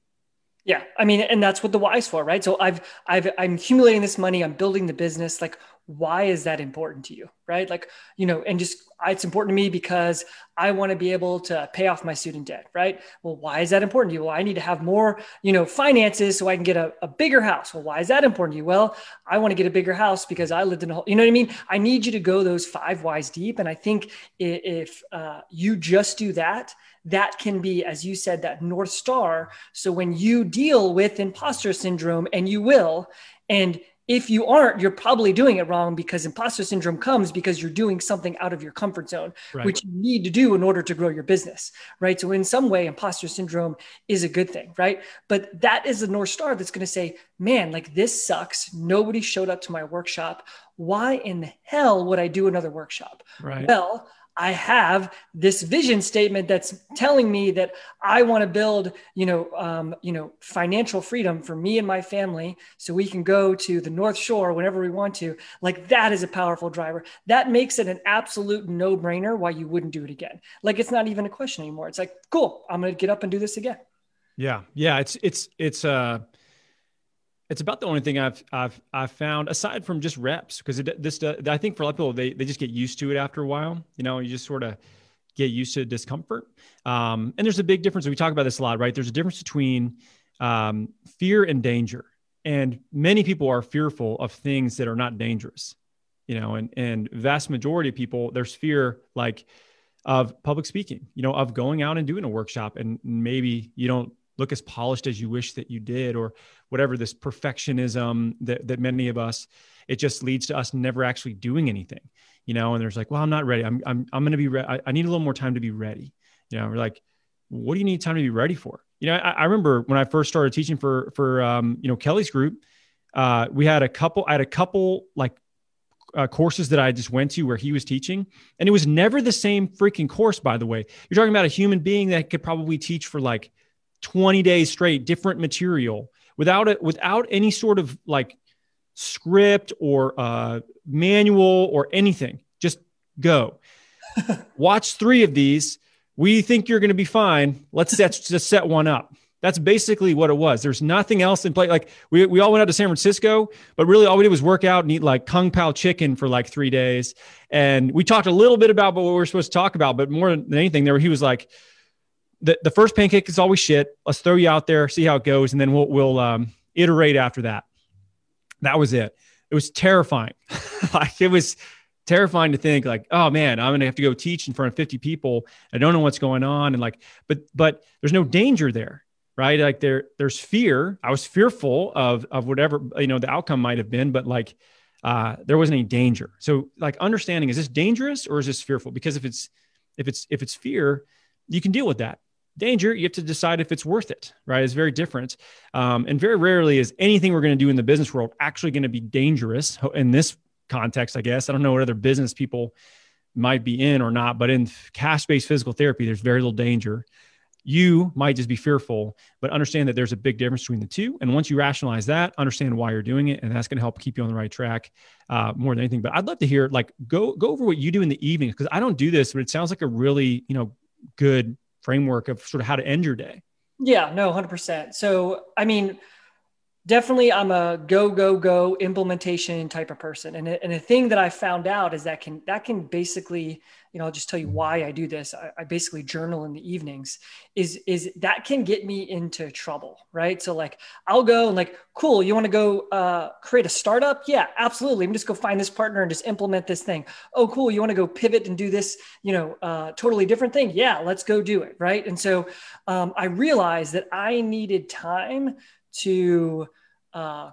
yeah, I mean, and that's what the why is for, right? So I've I've I'm accumulating this money, I'm building the business. Like, why is that important to you, right? Like, you know, and just it's important to me because I want to be able to pay off my student debt, right? Well, why is that important to you? Well, I need to have more, you know, finances so I can get a, a bigger house. Well, why is that important to you? Well, I want to get a bigger house because I lived in a whole, you know what I mean? I need you to go those five whys deep, and I think if uh, you just do that that can be, as you said, that North Star. So when you deal with imposter syndrome, and you will, and if you aren't, you're probably doing it wrong because imposter syndrome comes because you're doing something out of your comfort zone, right. which you need to do in order to grow your business, right? So, in some way, imposter syndrome is a good thing, right? But that is the North Star that's going to say, man, like this sucks. Nobody showed up to my workshop. Why in the hell would I do another workshop? Right. Well, I have this vision statement that's telling me that I want to build, you know, um, you know, financial freedom for me and my family, so we can go to the North Shore whenever we want to. Like that is a powerful driver. That makes it an absolute no-brainer why you wouldn't do it again. Like it's not even a question anymore. It's like, cool, I'm going to get up and do this again. Yeah, yeah. It's it's it's uh it's about the only thing I've I've I've found aside from just reps because this uh, I think for a lot of people they they just get used to it after a while. You know, you just sort of get used to discomfort. Um, and there's a big difference. We talk about this a lot, right? There's a difference between um, fear and danger, and many people are fearful of things that are not dangerous. You know, and and vast majority of people there's fear like of public speaking. You know, of going out and doing a workshop, and maybe you don't look as polished as you wish that you did or whatever this perfectionism that, that many of us it just leads to us never actually doing anything you know? And there's like well i'm not ready. I'm i'm, I'm to be ready I, need a little more time to be ready. You know we're like what do you need time to be ready for? You know i, I remember when i first started teaching for for um, you know kelly's group uh, we had a couple i had a couple like uh, courses that I just went to where he was teaching, and it was never the same freaking course. By the way, you're talking about a human being that could probably teach for like 20 days straight, different material without it, without any sort of like script or uh, manual or anything. Just go. Watch three of these. We think you're going to be fine. Let's set, just set one up. That's basically what it was. There's nothing else in play. Like we, we all went out to San Francisco, but really all we did was work out and eat like Kung Pao chicken for like three days. And we talked a little bit about what we were supposed to talk about, but more than anything, there he was like, the, the first pancake is always shit. Let's throw you out there, see how it goes, and then we'll we'll um, iterate after that. That was it. It was terrifying. like it was terrifying to think like, oh man, I'm gonna have to go teach in front of 50 people. I don't know what's going on, and like, but but there's no danger there, right? Like there there's fear. I was fearful of of whatever you know the outcome might have been, but like uh, there wasn't any danger. So like understanding is this dangerous or is this fearful? Because if it's if it's if it's fear, you can deal with that danger you have to decide if it's worth it right? It's very different. Um, and very rarely is anything we're going to do in the business world actually going to be dangerous in this context i guess. I don't know what other business people might be in or not but in cash-based physical therapy there's very little danger. You might just be fearful but understand that there's a big difference between the two. And once you rationalize that understand why you're doing it and that's going to help keep you on the right track uh, more than anything. But i'd love to hear like go go over what you do in the evenings because i don't do this but it sounds like a really you know good framework of sort of how to end your day. Yeah, no, 100%. So, I mean, definitely i'm a go go go implementation type of person. And, and the thing that i found out is that can that can basically you know i'll just tell you why i do this. I, I, basically journal in the evenings is is that can get me into trouble right? So like i'll go and like cool you want to go uh, create a startup? Yeah absolutely. Me just go find this partner and just implement this thing. Oh cool you want to go pivot and do this you know uh, totally different thing? Yeah let's go do it right? And so um, i realized that i needed time to uh,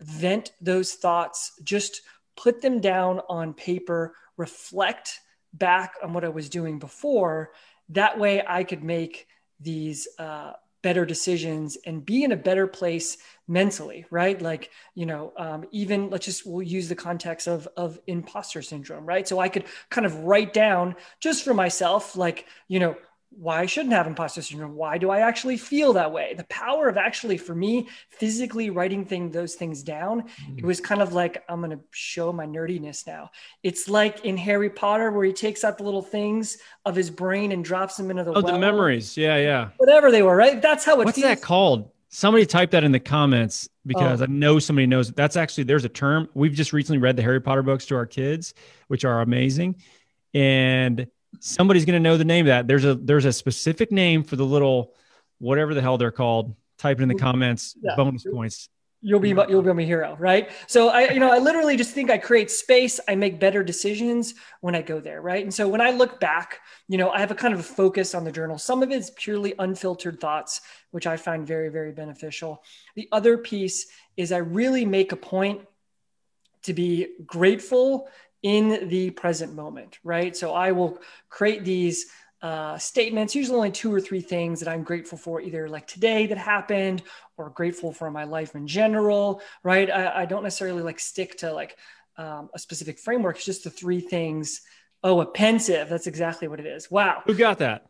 vent those thoughts, just put them down on paper, reflect back on what I was doing before. That way I could make these uh, better decisions and be in a better place mentally right like you know um, even let's just we'll use the context of of imposter syndrome right so i could kind of write down just for myself like you know why I shouldn't have imposter syndrome. Why do I actually feel that way? The power of actually, for me, physically writing thing, those things down, mm-hmm. it was kind of like, I'm going to show my nerdiness now. It's like in Harry Potter, where he takes out the little things of his brain and drops them into the Oh, well, the memories. Yeah, yeah. Whatever they were, right? That's how it What's feels. that called? Somebody type that in the comments because oh. I know somebody knows. That's actually, there's a term. We've just recently read the Harry Potter books to our kids, which are amazing. And somebody's going to know the name of that. There's a there's a specific name for the little whatever the hell they're called. Type it in the mm-hmm. comments. Yeah. Bonus points. You'll be you'll be my hero, right? So I you know I literally just think I create space. I make better decisions when I go there, right? And so when I look back, you know, I have a kind of a focus on the journal. Some of it's purely unfiltered thoughts, which I find very very beneficial. The other piece is I really make a point to be grateful in the present moment, right? So I will create these uh, statements, usually only two or three things that I'm grateful for, either like today that happened or grateful for my life in general, right? I, I don't necessarily like stick to like um, a specific framework. It's just the three things. Oh, a Pensieve. That's exactly what it is. Wow. Who got that?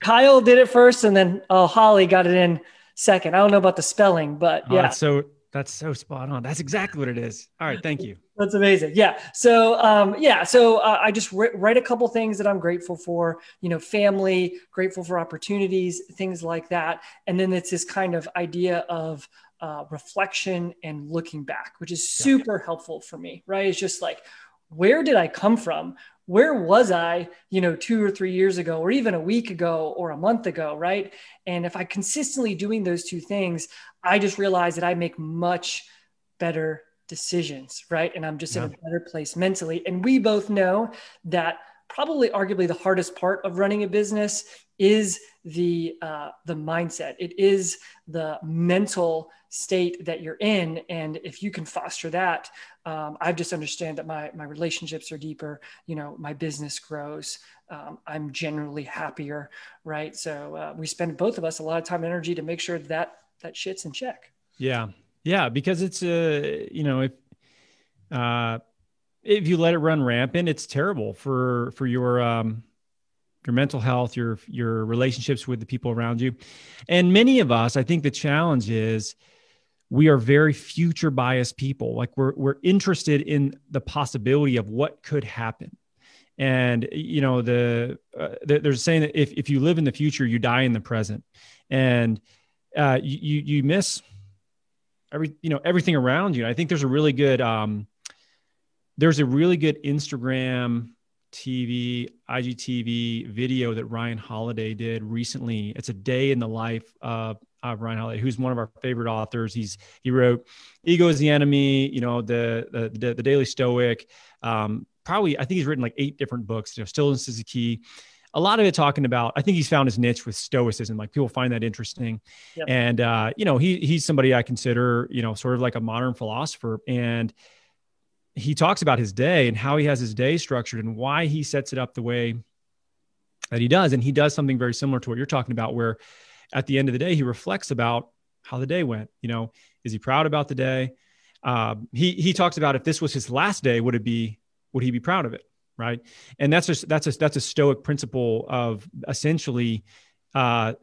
Kyle did it first, and then oh, Holly got it in second. I don't know about the spelling, but oh, yeah. so that's so spot on. That's exactly what it is. All right, thank you. That's amazing. Yeah. So, um, yeah. So uh, I just write a couple things that I'm grateful for. You know, family, grateful for opportunities, things like that. And then it's this kind of idea of uh, reflection and looking back, which is super yeah. helpful for me. Right? It's just like, where did I come from? where was I, you know, two or three years ago, or even a week ago or a month ago, right? And if I consistently doing those two things, I just realize that I make much better decisions, right? And I'm just yeah. in a better place mentally. And we both know that probably arguably the hardest part of running a business is the uh, the mindset. It is the mental state that you're in, and if you can foster that, um, I just understand that my my relationships are deeper. You know, my business grows. Um, I'm generally happier, right? So uh, we spend both of us a lot of time and energy to make sure that that shit's in check. Yeah, yeah, because it's a uh, you know if uh, if you let it run rampant, it's terrible for for your um, your mental health, your your relationships with the people around you, and many of us, I think the challenge is we are very future biased people. Like we're we're interested in the possibility of what could happen. And you know the uh, they're saying that if if you live in the future, you die in the present, and uh, you you miss every you know everything around you. I think there's a really good um, there's a really good Instagram TV, IGTV video that Ryan Holiday did recently. It's a day in the life of uh, Ryan Holiday, who's one of our favorite authors. He's he wrote "Ego is the Enemy," you know, the the, the Daily Stoic. Um, probably, I think he's written like eight different books. You know, Stillness is the key. A lot of it talking about. I think he's found his niche with Stoicism. Like people find that interesting, yep. and uh, you know, he he's somebody I consider, you know, sort of like a modern philosopher, and he talks about his day and how he has his day structured and why he sets it up the way that he does. And he does something very similar to what you're talking about, where at the end of the day, he reflects about how the day went. You know, is he proud about the day? Uh, he he talks about if this was his last day, would it be would he be proud of it? Right, and that's just that's a that's a Stoic principle of essentially, uh,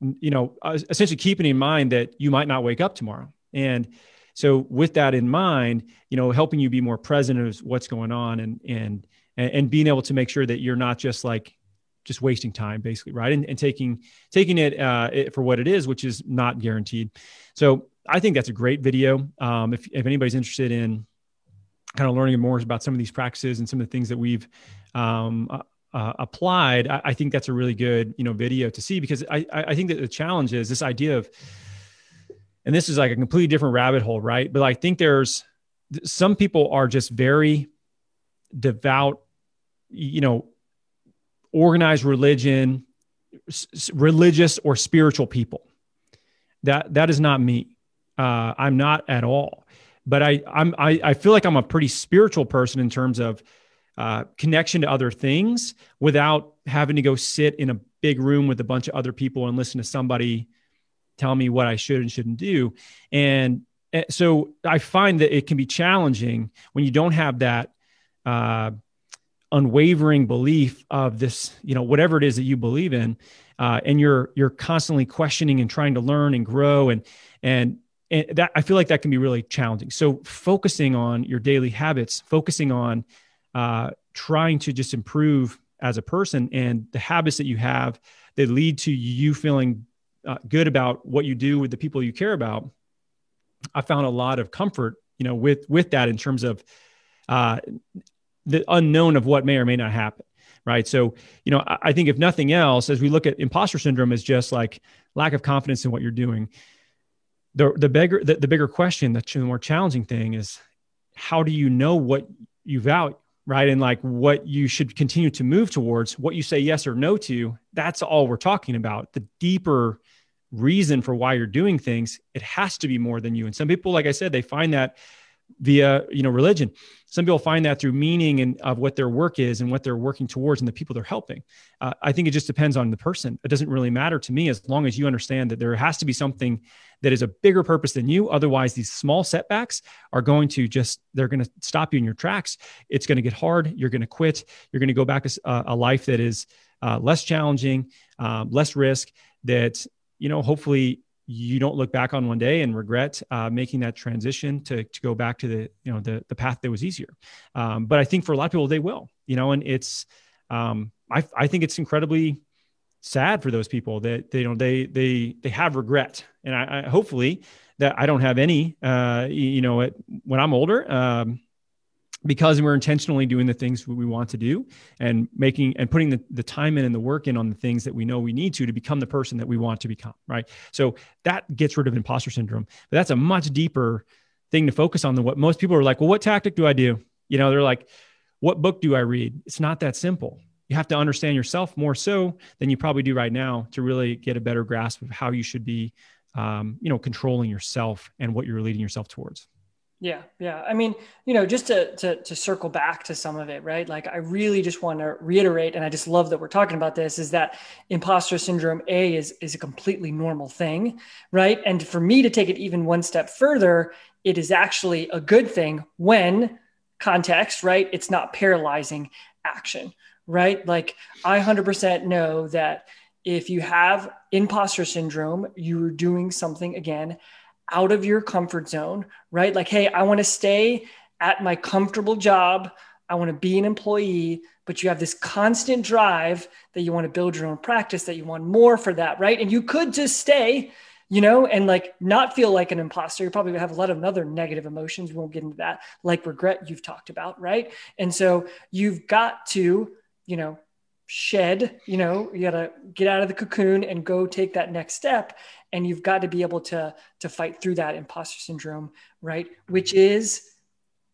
you know, uh, essentially keeping in mind that you might not wake up tomorrow, and so with that in mind, you know, helping you be more present of what's going on, and and and being able to make sure that you're not just like just wasting time basically right? And, and taking taking it, uh, it for what it is which is not guaranteed. So I think that's a great video. Um, if, if anybody's interested in kind of learning more about some of these practices and some of the things that we've um, uh, uh, applied, I, I, think that's a really good, you know, video to see because I, I think that the challenge is this idea of, and this is like a completely different rabbit hole, right? But I think there's some people are just very devout, you know, organized religion, s- religious or spiritual people. That that is not me. Uh, I'm not at all. But I I'm I, I feel like I'm a pretty spiritual person in terms of uh, connection to other things without having to go sit in a big room with a bunch of other people and listen to somebody tell me what I should and shouldn't do. And eh, so I find that it can be challenging when you don't have that uh, unwavering belief of this, you know, whatever it is that you believe in, uh, and you're you're constantly questioning and trying to learn and grow, and and and that I feel like that can be really challenging. So focusing on your daily habits, focusing on uh, trying to just improve as a person and the habits that you have that lead to you feeling uh, good about what you do with the people you care about. I found a lot of comfort, you know, with with that in terms of uh, the unknown of what may or may not happen right so you know I, I, think if nothing else as we look at imposter syndrome as just like lack of confidence in what you're doing the the bigger the, the bigger question the, the more challenging thing is how do you know what you value right? And like what you should continue to move towards what you say yes or no to that's all we're talking about. The deeper reason for why you're doing things it has to be more than you. And some people like i said they find that via you know religion. Some people find that through meaning and of what their work is and what they're working towards and the people they're helping. Uh, i think it just depends on the person. It doesn't really matter to me as long as you understand that there has to be something that is a bigger purpose than you. Otherwise these small setbacks are going to just they're going to stop you in your tracks. It's going to get hard. You're going to quit. You're going to go back a, a life that is uh, less challenging um, less risk that you know hopefully you don't look back on one day and regret uh, making that transition to, to go back to the you know the, the path that was easier. Um, but i think for a lot of people they will you know and it's um, I, I think it's incredibly sad for those people that they you know they they they have regret. And i, I hopefully that i don't have any uh, you know at, when i'm older um, because we're intentionally doing the things we want to do and making and putting the, the time in and the work in on the things that we know we need to to become the person that we want to become right? So that gets rid of imposter syndrome. But that's a much deeper thing to focus on than what most people are like well what tactic do i do? You know they're like what book do i read? It's not that simple. You have to understand yourself more so than you probably do right now to really get a better grasp of how you should be um, you know controlling yourself and what you're leading yourself towards yeah, yeah. I mean, you know, just to, to to circle back to some of it, right? Like, I really just want to reiterate, and I just love that we're talking about this, is that imposter syndrome A is is a completely normal thing, right? And for me to take it even one step further, it is actually a good thing when context, right? It's not paralyzing action, right? Like, I hundred percent know that if you have imposter syndrome, you're doing something again out of your comfort zone, right? Like, hey, I want to stay at my comfortable job. I want to be an employee, but you have this constant drive that you want to build your own practice, that you want more for that, right? And you could just stay, you know, and like not feel like an imposter. You probably have a lot of other negative emotions. We won't get into that, like regret you've talked about, right? And so you've got to, you know, shed, you know, you got to get out of the cocoon and go take that next step and you've got to be able to to fight through that imposter syndrome right? Which is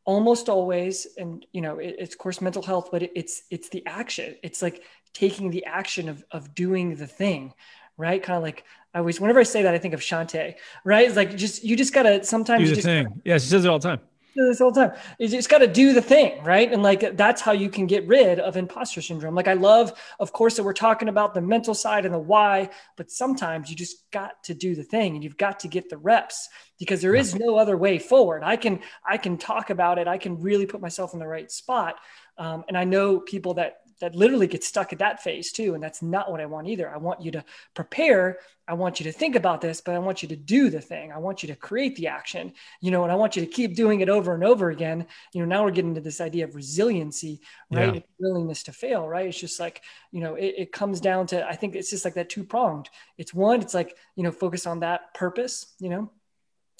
almost always and you know it, it's of course mental health but it, it's it's the action. It's like taking the action of of doing the thing right? Kind of like i always whenever i say that i think of Shantae right? It's like just you just gotta sometimes do the just, thing. Yeah she says it all the time this whole time. You just got to do the thing, right? And like that's how you can get rid of imposter syndrome. Like I love, of course, that we're talking about the mental side and the why, but sometimes you just got to do the thing and you've got to get the reps because there is no other way forward. I can I can talk about it. I can really put myself in the right spot. Um, and I know people that that literally get stuck at that phase too. And that's not what I want either. I want you to prepare. I want you to think about this, but I want you to do the thing. I want you to create the action, you know, and I want you to keep doing it over and over again. You know, now we're getting to this idea of resiliency, right? Yeah. Willingness to fail, right? It's just like, you know, it, it comes down to, I think it's just like that two pronged. It's one, it's like, you know, focus on that purpose, you know,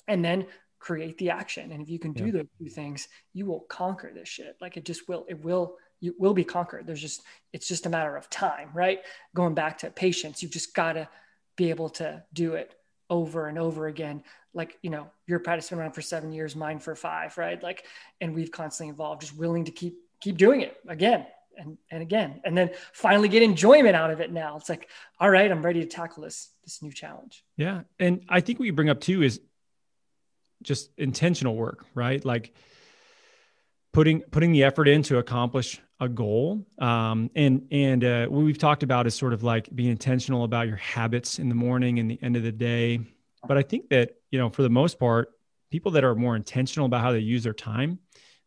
and then create the action. And if you can do yeah. those two things, you will conquer this shit. Like it just will, it will, you will be conquered. There's just, it's just a matter of time, right? Going back to patience, you've just got to be able to do it over and over again. Like, you know, your practice been around for seven years, mine for five, right? Like, and we've constantly evolved, just willing to keep, keep doing it again and, and again, and then finally get enjoyment out of it now. It's like, all right, I'm ready to tackle this, this new challenge. Yeah. And I think what you bring up too is just intentional work, right? Like putting putting the effort in to accomplish a goal. Um, and and uh, what we've talked about is sort of like being intentional about your habits in the morning and the end of the day. But I think that you know, for the most part, people that are more intentional about how they use their time,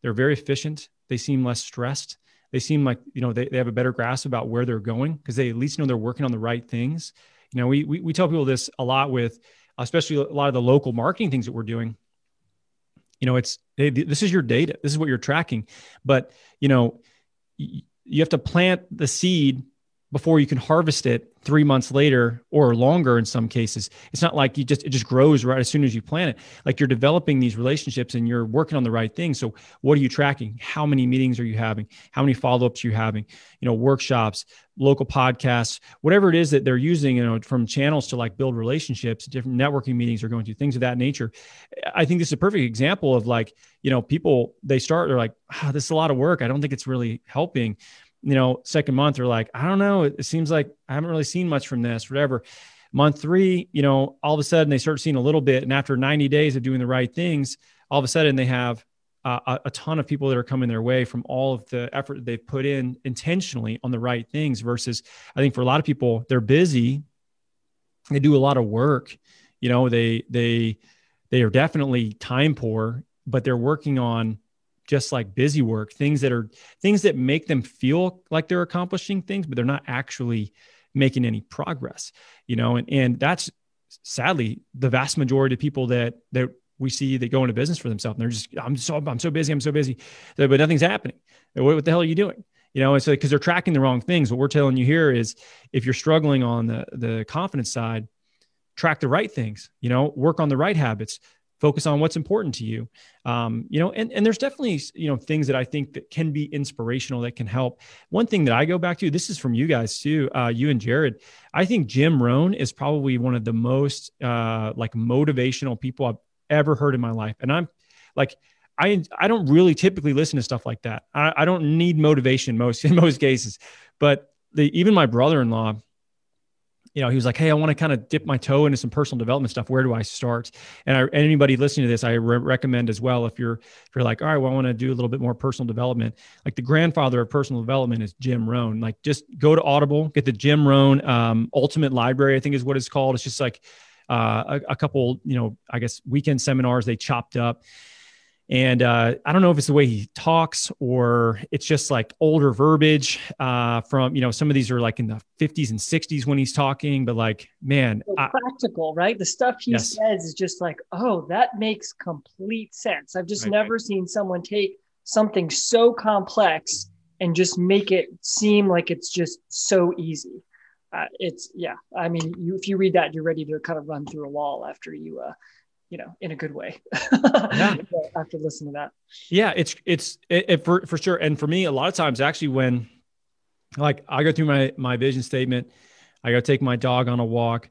they're very efficient. They seem less stressed. They seem like you know they, they have a better grasp about where they're going because they at least know they're working on the right things. You know, we, we we tell people this a lot with, especially a lot of the local marketing things that we're doing you know it's hey, this is your data. This is what you're tracking. But you know you have to plant the seed before you can harvest it three months later or longer in some cases. It's not like you just it just grows right as soon as you plant it. Like you're developing these relationships and you're working on the right thing. So what are you tracking? How many meetings are you having? How many follow-ups are you having? You know workshops local podcasts whatever it is that they're using you know from channels to like build relationships different networking meetings are going to things of that nature. I think this is a perfect example of like you know people they start they're like oh, this is a lot of work. I don't think it's really helping you know, second month, they're like, I don't know. It seems like I haven't really seen much from this, whatever. Month three, you know, all of a sudden they start seeing a little bit. And after 90 days of doing the right things, all of a sudden they have uh, a, ton of people that are coming their way from all of the effort they've put in intentionally on the right things versus I think for a lot of people, they're busy. They do a lot of work. You know, they, they, they are definitely time poor, but they're working on just like busy work, things that are things that make them feel like they're accomplishing things, but they're not actually making any progress, you know, and, and that's sadly the vast majority of people that, that we see that go into business for themselves. And they're just, I'm so, I'm so busy. I'm so busy, but nothing's happening. What, the hell are you doing? You know, it's like, cause they're tracking the wrong things. What we're telling you here is if you're struggling on the, the confidence side, track the right things, you know, work on the right habits, focus on what's important to you. Um, you know and, and there's definitely you know things that i think that can be inspirational that can help. One thing that i go back to this is from you guys too uh, you and jared. I think jim rohn is probably one of the most uh, like motivational people i've ever heard in my life. And i'm like I, I don't really typically listen to stuff like that. I, I don't need motivation most in most cases, but the, even my brother-in-law, you know, he was like, "Hey, I want to kind of dip my toe into some personal development stuff. Where do I start?" And I, anybody listening to this, I re- recommend as well if you're if you're like, "All right, well, I want to do a little bit more personal development." Like the grandfather of personal development is Jim Rohn. Like, just go to Audible, get the Jim Rohn um, Ultimate Library. I think is what it's called. It's just like uh, a, a couple, you know, I guess weekend seminars they chopped up and uh, I don't know if it's the way he talks or it's just like older verbiage uh, from, you know, some of these are like in the 50s and 60s when he's talking, but like, man. I, practical, right? The stuff he yes. says is just like, oh, that makes complete sense. I've just right. never seen someone take something so complex and just make it seem like it's just so easy. Uh, it's, yeah. I mean, you, if you read that, you're ready to kind of run through a wall after you, uh, you know, in a good way. yeah. After listening to that. Yeah, it's it's it, it, for for sure. And for me, a lot of times, actually, when like I go through my my vision statement, I go take my dog on a walk,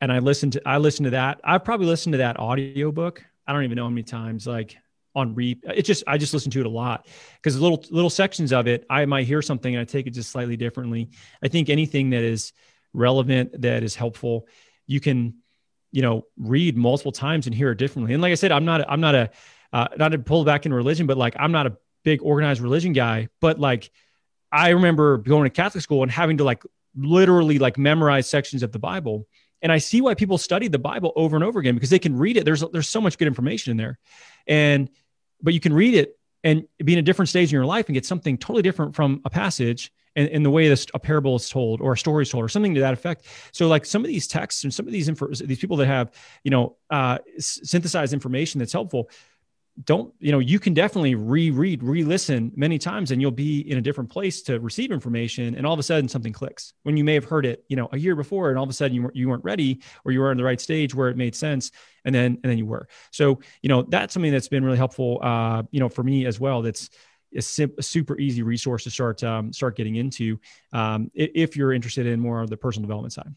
and I listen to I listen to that. I've probably listened to that audio book. I don't even know how many times. Like on reap. It's just I just listen to it a lot because little little sections of it I might hear something and I take it just slightly differently. I think anything that is relevant that is helpful, you can you know read multiple times and hear it differently. And like i said i'm not i'm not a uh, not to pull back in religion but like i'm not a big organized religion guy but like i remember going to catholic school and having to like literally like memorize sections of the bible. And i see why people study the bible over and over again because they can read it. There's there's so much good information in there. And but you can read it and be in a different stage in your life and get something totally different from a passage in, in the way this a parable is told or a story is told or something to that effect. So like some of these texts and some of these these people that have you know uh, synthesized information that's helpful, don't you know you can definitely reread re-listen many times and you'll be in a different place to receive information and all of a sudden something clicks when you may have heard it you know a year before and all of a sudden you, weren't, you weren't ready or you were in the right stage where it made sense and then and then you were so you know that's something that's been really helpful uh you know for me as well that's a, sim- a super easy resource to start um, start getting into um, if you're interested in more of the personal development side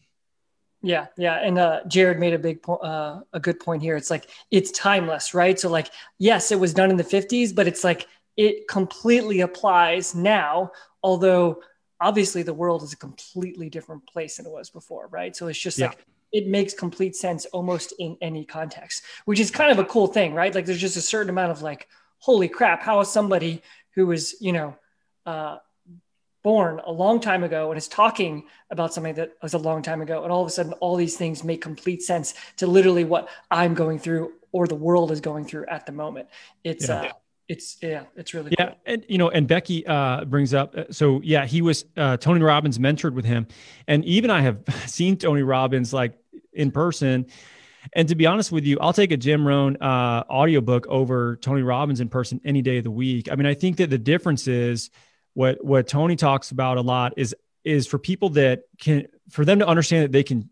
yeah, yeah, and uh, Jared made a big po- uh, a good point here. It's like it's timeless, right? So like, yes, it was done in the '50s, but it's like it completely applies now. Although obviously the world is a completely different place than it was before, right? So it's just yeah. like it makes complete sense almost in any context, which is kind of a cool thing, right? Like there's just a certain amount of like, holy crap, how is somebody who is you know uh, born a long time ago and is talking about something that was a long time ago and all of a sudden all these things make complete sense to literally what i'm going through or the world is going through at the moment it's yeah. uh it's yeah it's really yeah cool. and you know and becky uh brings up uh, so yeah he was uh tony robbins mentored with him and even i have seen tony robbins like in person and to be honest with you, I'll take a Jim Rohn uh, audiobook over Tony Robbins in person any day of the week. I mean, I think that the difference is what what Tony talks about a lot is is for people that can for them to understand that they can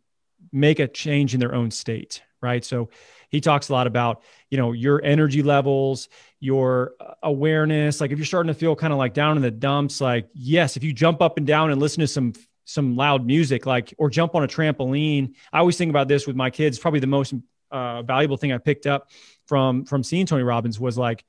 make a change in their own state, right? So he talks a lot about you know your energy levels your awareness like if you're starting to feel kind of like down in the dumps like yes if you jump up and down and listen to some some loud music like or jump on a trampoline i always think about this with my kids probably the most uh, valuable thing i picked up from from seeing tony robbins was like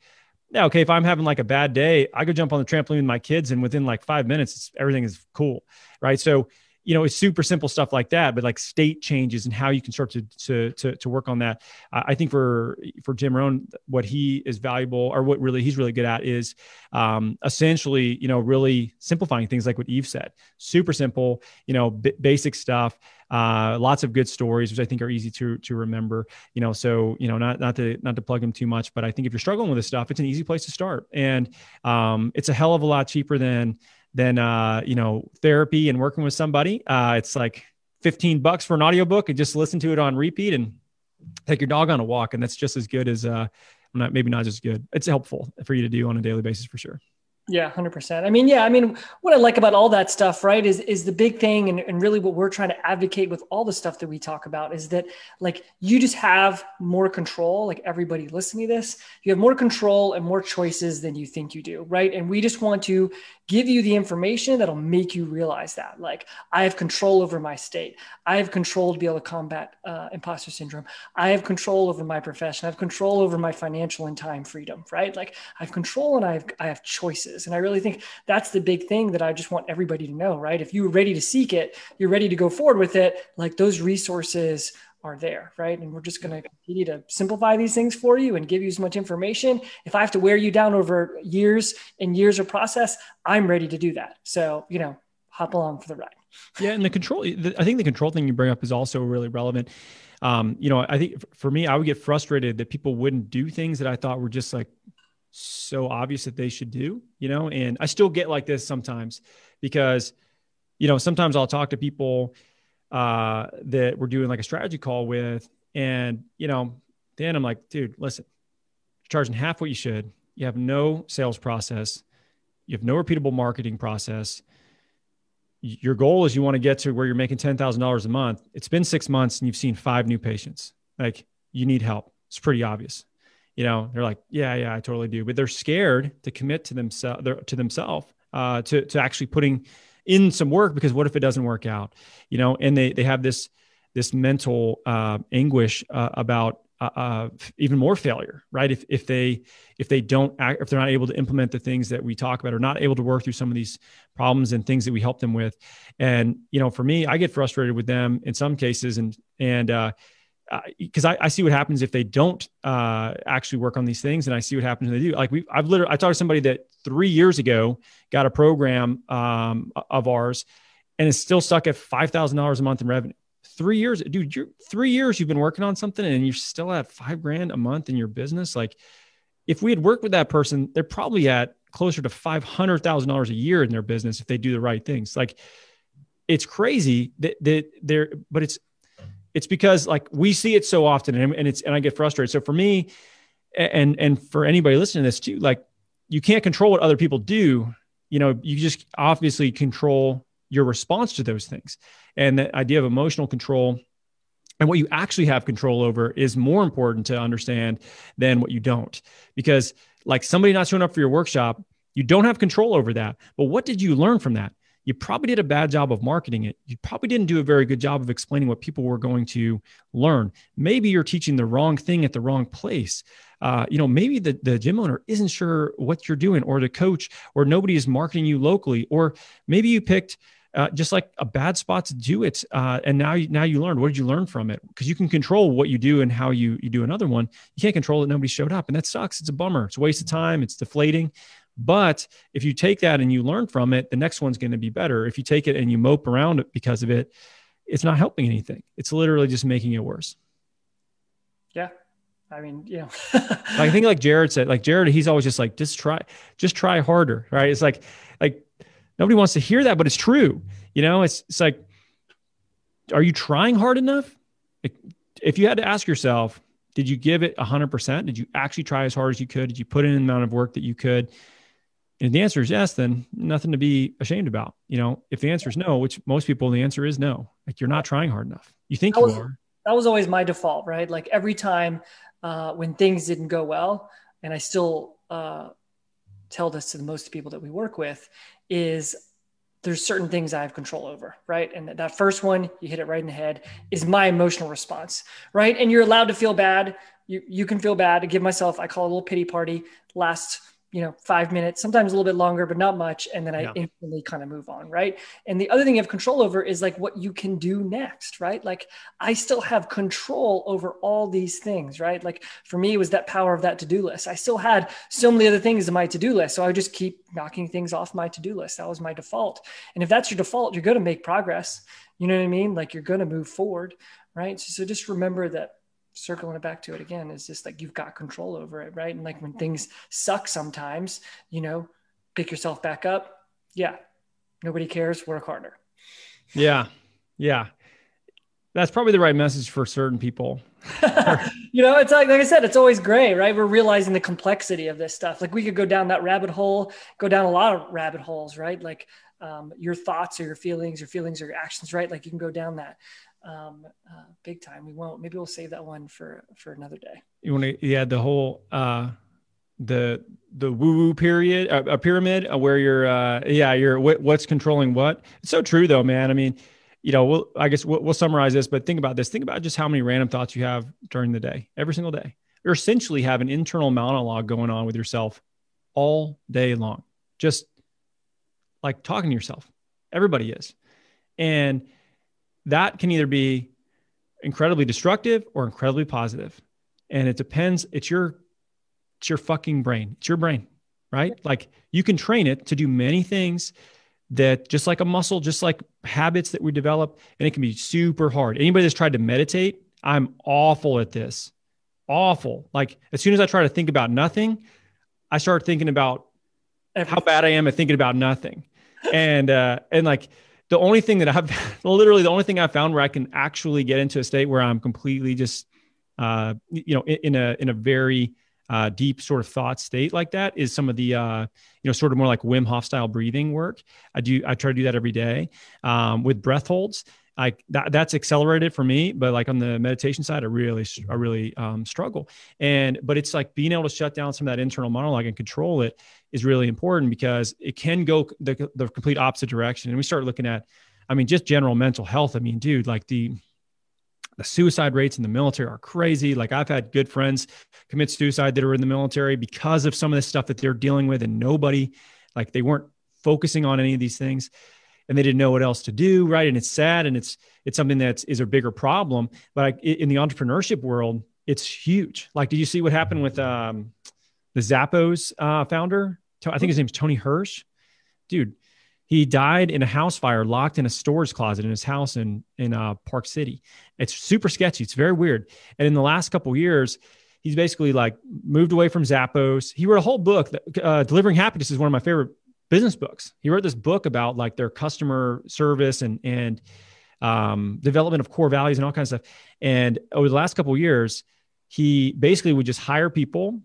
yeah, okay, if I'm having like a bad day, I go jump on the trampoline with my kids, and within like five minutes, everything is cool, right? So, you know, it's super simple stuff like that, but like state changes and how you can start to to to, to work on that. Uh, I think for for Jim Rohn, what he is valuable, or what really he's really good at, is um, essentially, you know, really simplifying things like what Yves said. Super simple, you know, b- basic stuff. Uh, lots of good stories, which I think are easy to to remember. You know, so you know, not not to not to plug them too much, but I think if you're struggling with this stuff, it's an easy place to start, and um, it's a hell of a lot cheaper than than uh, you know therapy and working with somebody. Uh, it's like 15 bucks for an audiobook and just listen to it on repeat and take your dog on a walk, and that's just as good as uh, not maybe not as good. It's helpful for you to do on a daily basis for sure. Yeah, hundred percent. I mean, yeah, I mean, what I like about all that stuff, right, is is the big thing, and, and really what we're trying to advocate with all the stuff that we talk about is that like you just have more control. Like everybody listening to this, you have more control and more choices than you think you do, right? And we just want to give you the information that'll make you realize that. Like i have control over my state. I have control to be able to combat uh, imposter syndrome. I have control over my profession. I have control over my financial and time freedom right? Like i have control and i have i have choices. And i really think that's the big thing that i just want everybody to know right? If you're ready to seek it you're ready to go forward with it like those resources are there, right? And we're just going to continue to simplify these things for you and give you as much information. If I have to wear you down over years and years of process, I'm ready to do that. So, you know, hop along for the ride. Yeah, and the control. I think the control thing you bring up is also really relevant. Um, you know, I think for me, I would get frustrated that people wouldn't do things that I thought were just like so obvious that they should do. You know, and I still get like this sometimes because, you know, sometimes I'll talk to people uh, that we're doing like a strategy call with. And, you know, then I'm like, dude, listen, you're charging half what you should. You have no sales process. You have no repeatable marketing process. Your goal is you want to get to where you're making $10,000 a month. It's been six months and you've seen five new patients. Like you need help. It's pretty obvious. You know, they're like, yeah, yeah, I totally do. But they're scared to commit to themselves, to themselves, uh, to, to actually putting in some work because what if it doesn't work out? You know and they they have this this mental uh, anguish uh, about uh, uh, even more failure right? If, if they if they don't act, if they're not able to implement the things that we talk about or not able to work through some of these problems and things that we help them with. And you know for me i get frustrated with them in some cases and and uh, because I, I, see what happens if they don't uh, actually work on these things, and I see what happens when they do. Like we, I've literally, I talked to somebody that three years ago got a program um, of ours, and is still stuck at five thousand dollars a month in revenue. Three years, dude. You're three years you've been working on something, and you're still at five grand a month in your business. Like, if we had worked with that person, they're probably at closer to five hundred thousand dollars a year in their business if they do the right things. Like, it's crazy that that they're, but it's it's because like we see it so often and, and it's and I get frustrated. So for me, and and for anybody listening to this too, like you can't control what other people do. You know, you just obviously control your response to those things. And the idea of emotional control and what you actually have control over is more important to understand than what you don't. Because, like somebody not showing up for your workshop, you don't have control over that. But what did you learn from that? You probably did a bad job of marketing it. You probably didn't do a very good job of explaining what people were going to learn. Maybe you're teaching the wrong thing at the wrong place. Uh, you know, maybe the, the gym owner isn't sure what you're doing, or the coach, or nobody is marketing you locally, or maybe you picked uh, just like a bad spot to do it. Uh, and now, you, now you learned. What did you learn from it? Because you can control what you do and how you you do another one. You can't control that nobody showed up, and that sucks. It's a bummer. It's a waste of time. It's deflating. But if you take that and you learn from it, the next one's going to be better. If you take it and you mope around it because of it, it's not helping anything. It's literally just making it worse. Yeah. I mean, you know, I think like Jared said, like Jared, he's always just like, just try, just try harder. Right. It's like, like nobody wants to hear that, but it's true. You know, it's, it's like, are you trying hard enough? If you had to ask yourself, did you give it 100%? Did you actually try as hard as you could? Did you put in the amount of work that you could? And if the answer is yes, then nothing to be ashamed about. You know, if the answer is no, which most people, the answer is no. Like you're not trying hard enough. You think that you was, are. That was always my default, right? Like every time uh, when things didn't go well, and I still uh, tell this to the most people that we work with, is there's certain things I have control over, right? And that first one, you hit it right in the head, is my emotional response, right? And you're allowed to feel bad. You you can feel bad. Give myself, I call it a little pity party. Last you know five minutes sometimes a little bit longer but not much and then i yeah. instantly kind of move on right? And the other thing you have control over is like what you can do next right? Like i still have control over all these things right? Like for me it was that power of that to-do list. I still had so many other things in my to-do list so i would just keep knocking things off my to-do list. That was my default. And if that's your default you're going to make progress. You know what i mean? Like you're going to move forward right? So, so just remember that circling it back to it again is just like you've got control over it, right? And like when things suck sometimes, you know, pick yourself back up. Yeah. Nobody cares. Work harder. Yeah. Yeah. That's probably the right message for certain people. you know, it's like, like I said, it's always gray, right? We're realizing the complexity of this stuff. Like we could go down that rabbit hole, go down a lot of rabbit holes, right? Like um, your thoughts or your feelings, your feelings or your actions, right? Like you can go down that um, uh, big time. We won't. Maybe we'll save that one for for another day. You want to? Yeah, the whole uh, the the woo woo period, uh, a pyramid uh, where you're, uh, yeah, you're what, what's controlling what. It's so true though, man. I mean, you know, we'll, I guess we'll, we'll summarize this, but think about this. Think about just how many random thoughts you have during the day, every single day. You're essentially have an internal monologue going on with yourself all day long, just like talking to yourself. Everybody is, and that can either be incredibly destructive or incredibly positive. And it depends. It's your, it's your fucking brain. It's your brain, right? Like you can train it to do many things that just like a muscle, just like habits that we develop, and it can be super hard. Anybody that's tried to meditate, I'm awful at this. Awful. Like as soon as I try to think about nothing, I start thinking about how bad I am at thinking about nothing. And uh and like the only thing that I've literally the only thing I've found where I can actually get into a state where I'm completely just, uh, you know, in, in a in a very uh, deep sort of thought state like that is some of the uh, you know sort of more like Wim Hof style breathing work. I do I try to do that every day um, with breath holds. I that, that's accelerated for me, but like on the meditation side, I really I really um, struggle. And but it's like being able to shut down some of that internal monologue and control it is really important because it can go the, the complete opposite direction. And we start looking at, I mean, just general mental health. I mean, dude, like the the suicide rates in the military are crazy. Like I've had good friends commit suicide that are in the military because of some of the stuff that they're dealing with, and nobody, like they weren't focusing on any of these things, and they didn't know what else to do, right? And it's sad, and it's it's something that is a bigger problem. But I, in the entrepreneurship world, it's huge. Like, did you see what happened with um, the Zappos uh, founder. I think his name's Tony Hirsch. Dude, he died in a house fire, locked in a storage closet in his house in in uh, Park City. It's super sketchy. It's very weird. And in the last couple years, he's basically like moved away from Zappos. He wrote a whole book. That, uh, Delivering Happiness is one of my favorite business books. He wrote this book about like their customer service and and um, development of core values and all kinds of stuff. And over the last couple years, he basically would just hire people,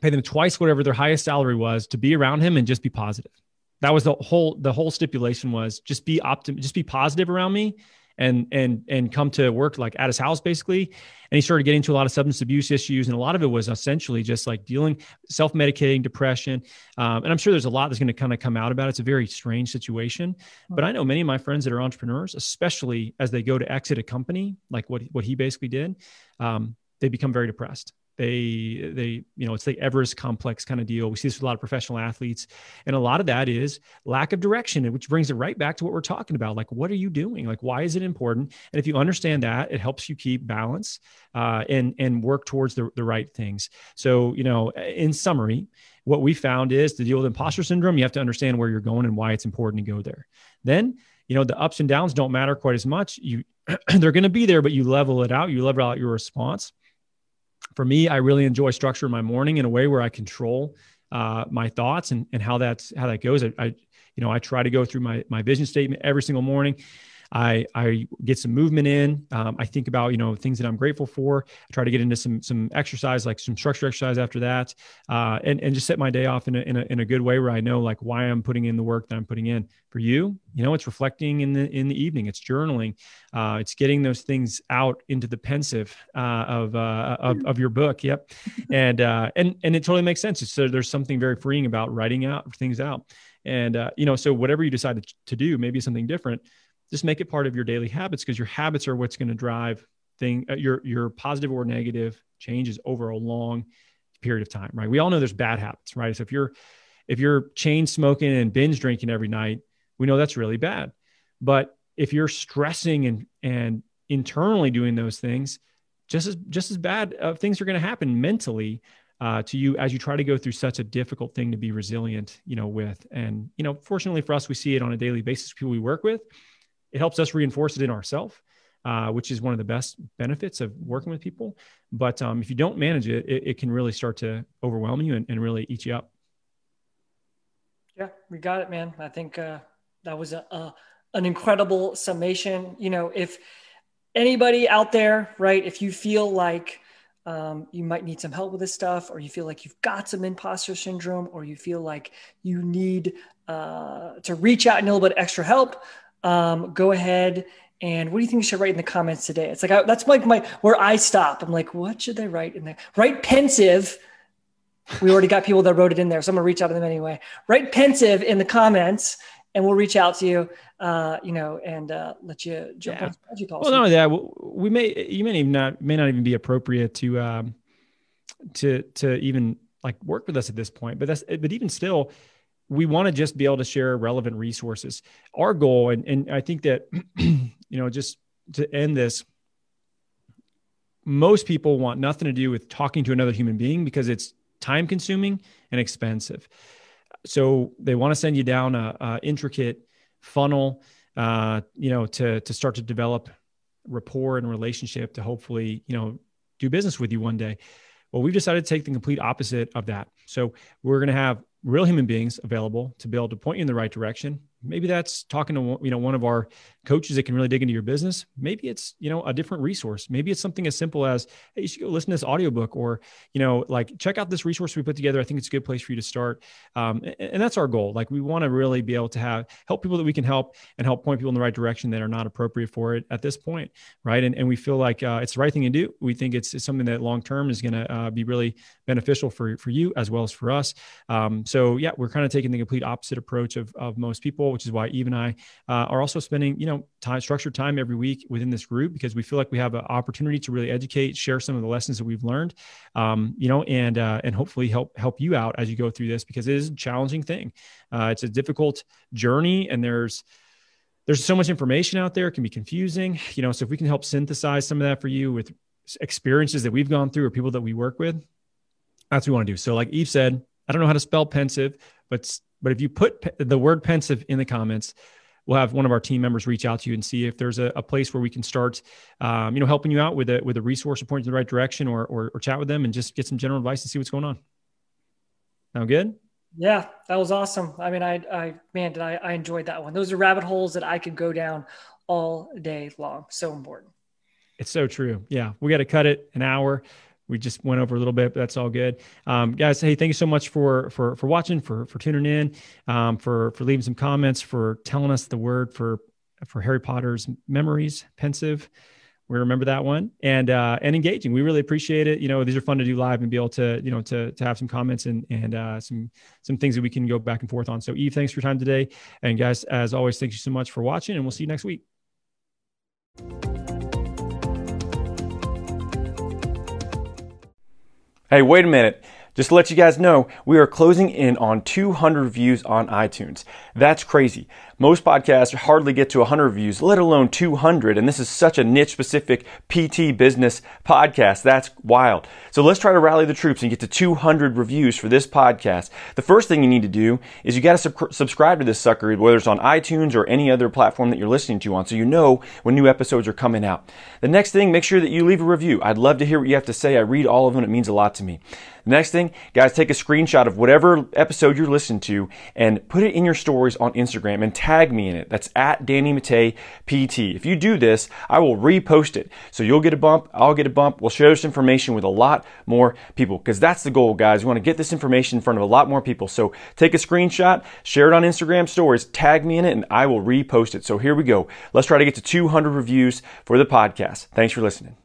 pay them twice whatever their highest salary was to be around him and just be positive. That was the whole the whole stipulation was just be optim just be positive around me and and and come to work like at his house basically. And he started getting into a lot of substance abuse issues. And a lot of it was essentially just like dealing self-medicating depression. Um, and i'm sure there's a lot that's going to kind of come out about it. It's a very strange situation. But i know many of my friends that are entrepreneurs especially as they go to exit a company like what what he basically did um, they become very depressed they they you know it's the everest complex kind of deal. We see this with a lot of professional athletes and a lot of that is lack of direction which brings it right back to what we're talking about like what are you doing? Like why is it important? And if you understand that it helps you keep balance uh, and and work towards the, the right things. So you know in summary what we found is to deal with imposter syndrome you have to understand where you're going and why it's important to go there. Then you know the ups and downs don't matter quite as much. You they're going to be there but you level it out you level out your response for me, I really enjoy structuring my morning in a way where I control uh, my thoughts and, and how that's how that goes. I, I, you know, I try to go through my my vision statement every single morning. I, I get some movement in. Um, I think about, you know, things that I'm grateful for. I try to get into some, some exercise, like some structure exercise after that. Uh, and, and just set my day off in a, in a, in a good way where I know like why I'm putting in the work that I'm putting in for you. You know, it's reflecting in the, in the evening, it's journaling. Uh, it's getting those things out into the Pensieve uh, of, uh, of, of your book. Yep. and, uh, and, and it totally makes sense. So there's something very freeing about writing out things out. And, uh, you know, so whatever you decide to, to do, maybe something different, just make it part of your daily habits because your habits are what's going to drive thing uh, your your positive or negative changes over a long period of time right? We all know there's bad habits right? So if you're if you're chain smoking and binge drinking every night we know that's really bad. But if you're stressing and and internally doing those things just as just as bad uh, things are going to happen mentally uh, to you as you try to go through such a difficult thing to be resilient you know with. And you know fortunately for us we see it on a daily basis people we work with it helps us reinforce it in ourselves, uh, which is one of the best benefits of working with people. But um, if you don't manage it, it, it, can really start to overwhelm you and, and, really eat you up. Yeah, we got it, man. I think uh, that was a, a an incredible summation. You know, if anybody out there, right, if you feel like um, you might need some help with this stuff, or you feel like you've got some imposter syndrome, or you feel like you need uh, to reach out and a little bit extra help, um, go ahead and what do you think you should write in the comments today? It's like I, that's like my where I stop. I'm like, what should they write in there? Write Pensieve. We already got people that wrote it in there, so I'm gonna reach out to them anyway. Write Pensieve in the comments, and we'll reach out to you. Uh, you know, and uh, let you jump yeah. on strategy calls. Well, not only that, we may you may even not may not even be appropriate to um, to to even like work with us at this point. But that's but even still, we want to just be able to share relevant resources. Our goal, and, and I think that, you know, just to end this, most people want nothing to do with talking to another human being because it's time consuming and expensive. So they want to send you down a, a intricate funnel, uh, you know, to, to start to develop rapport and relationship to hopefully, you know, do business with you one day. Well, we've decided to take the complete opposite of that. So we're going to have real human beings available to be able to point you in the right direction maybe that's talking to you know one of our coaches that can really dig into your business. Maybe it's you know a different resource. Maybe it's something as simple as hey you should go listen to this audiobook or you know like check out this resource we put together. I think it's a good place for you to start. Um, and, and, that's our goal. Like we want to really be able to have help people that we can help and help point people in the right direction that are not appropriate for it at this point right? And, and we feel like uh, it's the right thing to do. We think it's, it's something that long term is going to uh, be really beneficial for for you as well as for us. Um, so yeah we're kind of taking the complete opposite approach of, of most people which is why Yves and I uh, are also spending, you know, time, structured time every week within this group because we feel like we have an opportunity to really educate, share some of the lessons that we've learned, um, you know, and uh, and hopefully help help you out as you go through this because it is a challenging thing. Uh, it's a difficult journey, and there's there's so much information out there; it can be confusing, you know. So if we can help synthesize some of that for you with experiences that we've gone through or people that we work with, that's what we want to do. So, like Yves said, I don't know how to spell Pensieve, but but if you put the word Pensieve in the comments, we'll have one of our team members reach out to you and see if there's a, a place where we can start, um, you know, helping you out with a with a resource or point in the right direction, or, or or chat with them and just get some general advice and see what's going on. Sound good? Yeah, that was awesome. I mean, I, I, man, did I, I enjoyed that one. Those are rabbit holes that I could go down all day long. So important. It's so true. Yeah. We got to cut it an hour. We just went over a little bit, but that's all good. Um, guys, hey, thank you so much for for for watching, for for tuning in, um, for for leaving some comments, for telling us the word for for Harry Potter's memories, Pensieve. We remember that one and uh, and engaging. We really appreciate it. You know, these are fun to do live and be able to you know to to have some comments and and uh, some some things that we can go back and forth on. So Yves, thanks for your time today, and guys, as always, thank you so much for watching, and we'll see you next week. Hey, wait a minute. Just to let you guys know, we are closing in on 200 views on iTunes. That's crazy. Most podcasts hardly get to 100 views, let alone 200. And this is such a niche specific PT business podcast. That's wild. So let's try to rally the troops and get to 200 reviews for this podcast. The first thing you need to do is you got to sub- subscribe to this sucker, whether it's on iTunes or any other platform that you're listening to on, so you know when new episodes are coming out. The next thing, make sure that you leave a review. I'd love to hear what you have to say. I read all of them. It means a lot to me. Next thing, guys, take a screenshot of whatever episode you're listening to and put it in your stories on Instagram and tag me in it. That's at Danny Matta PT. If you do this, I will repost it. So you'll get a bump, I'll get a bump. We'll share this information with a lot more people because that's the goal, guys. We want to get this information in front of a lot more people. So take a screenshot, share it on Instagram stories, tag me in it, and I will repost it. So here we go. Let's try to get to 200 reviews for the podcast. Thanks for listening.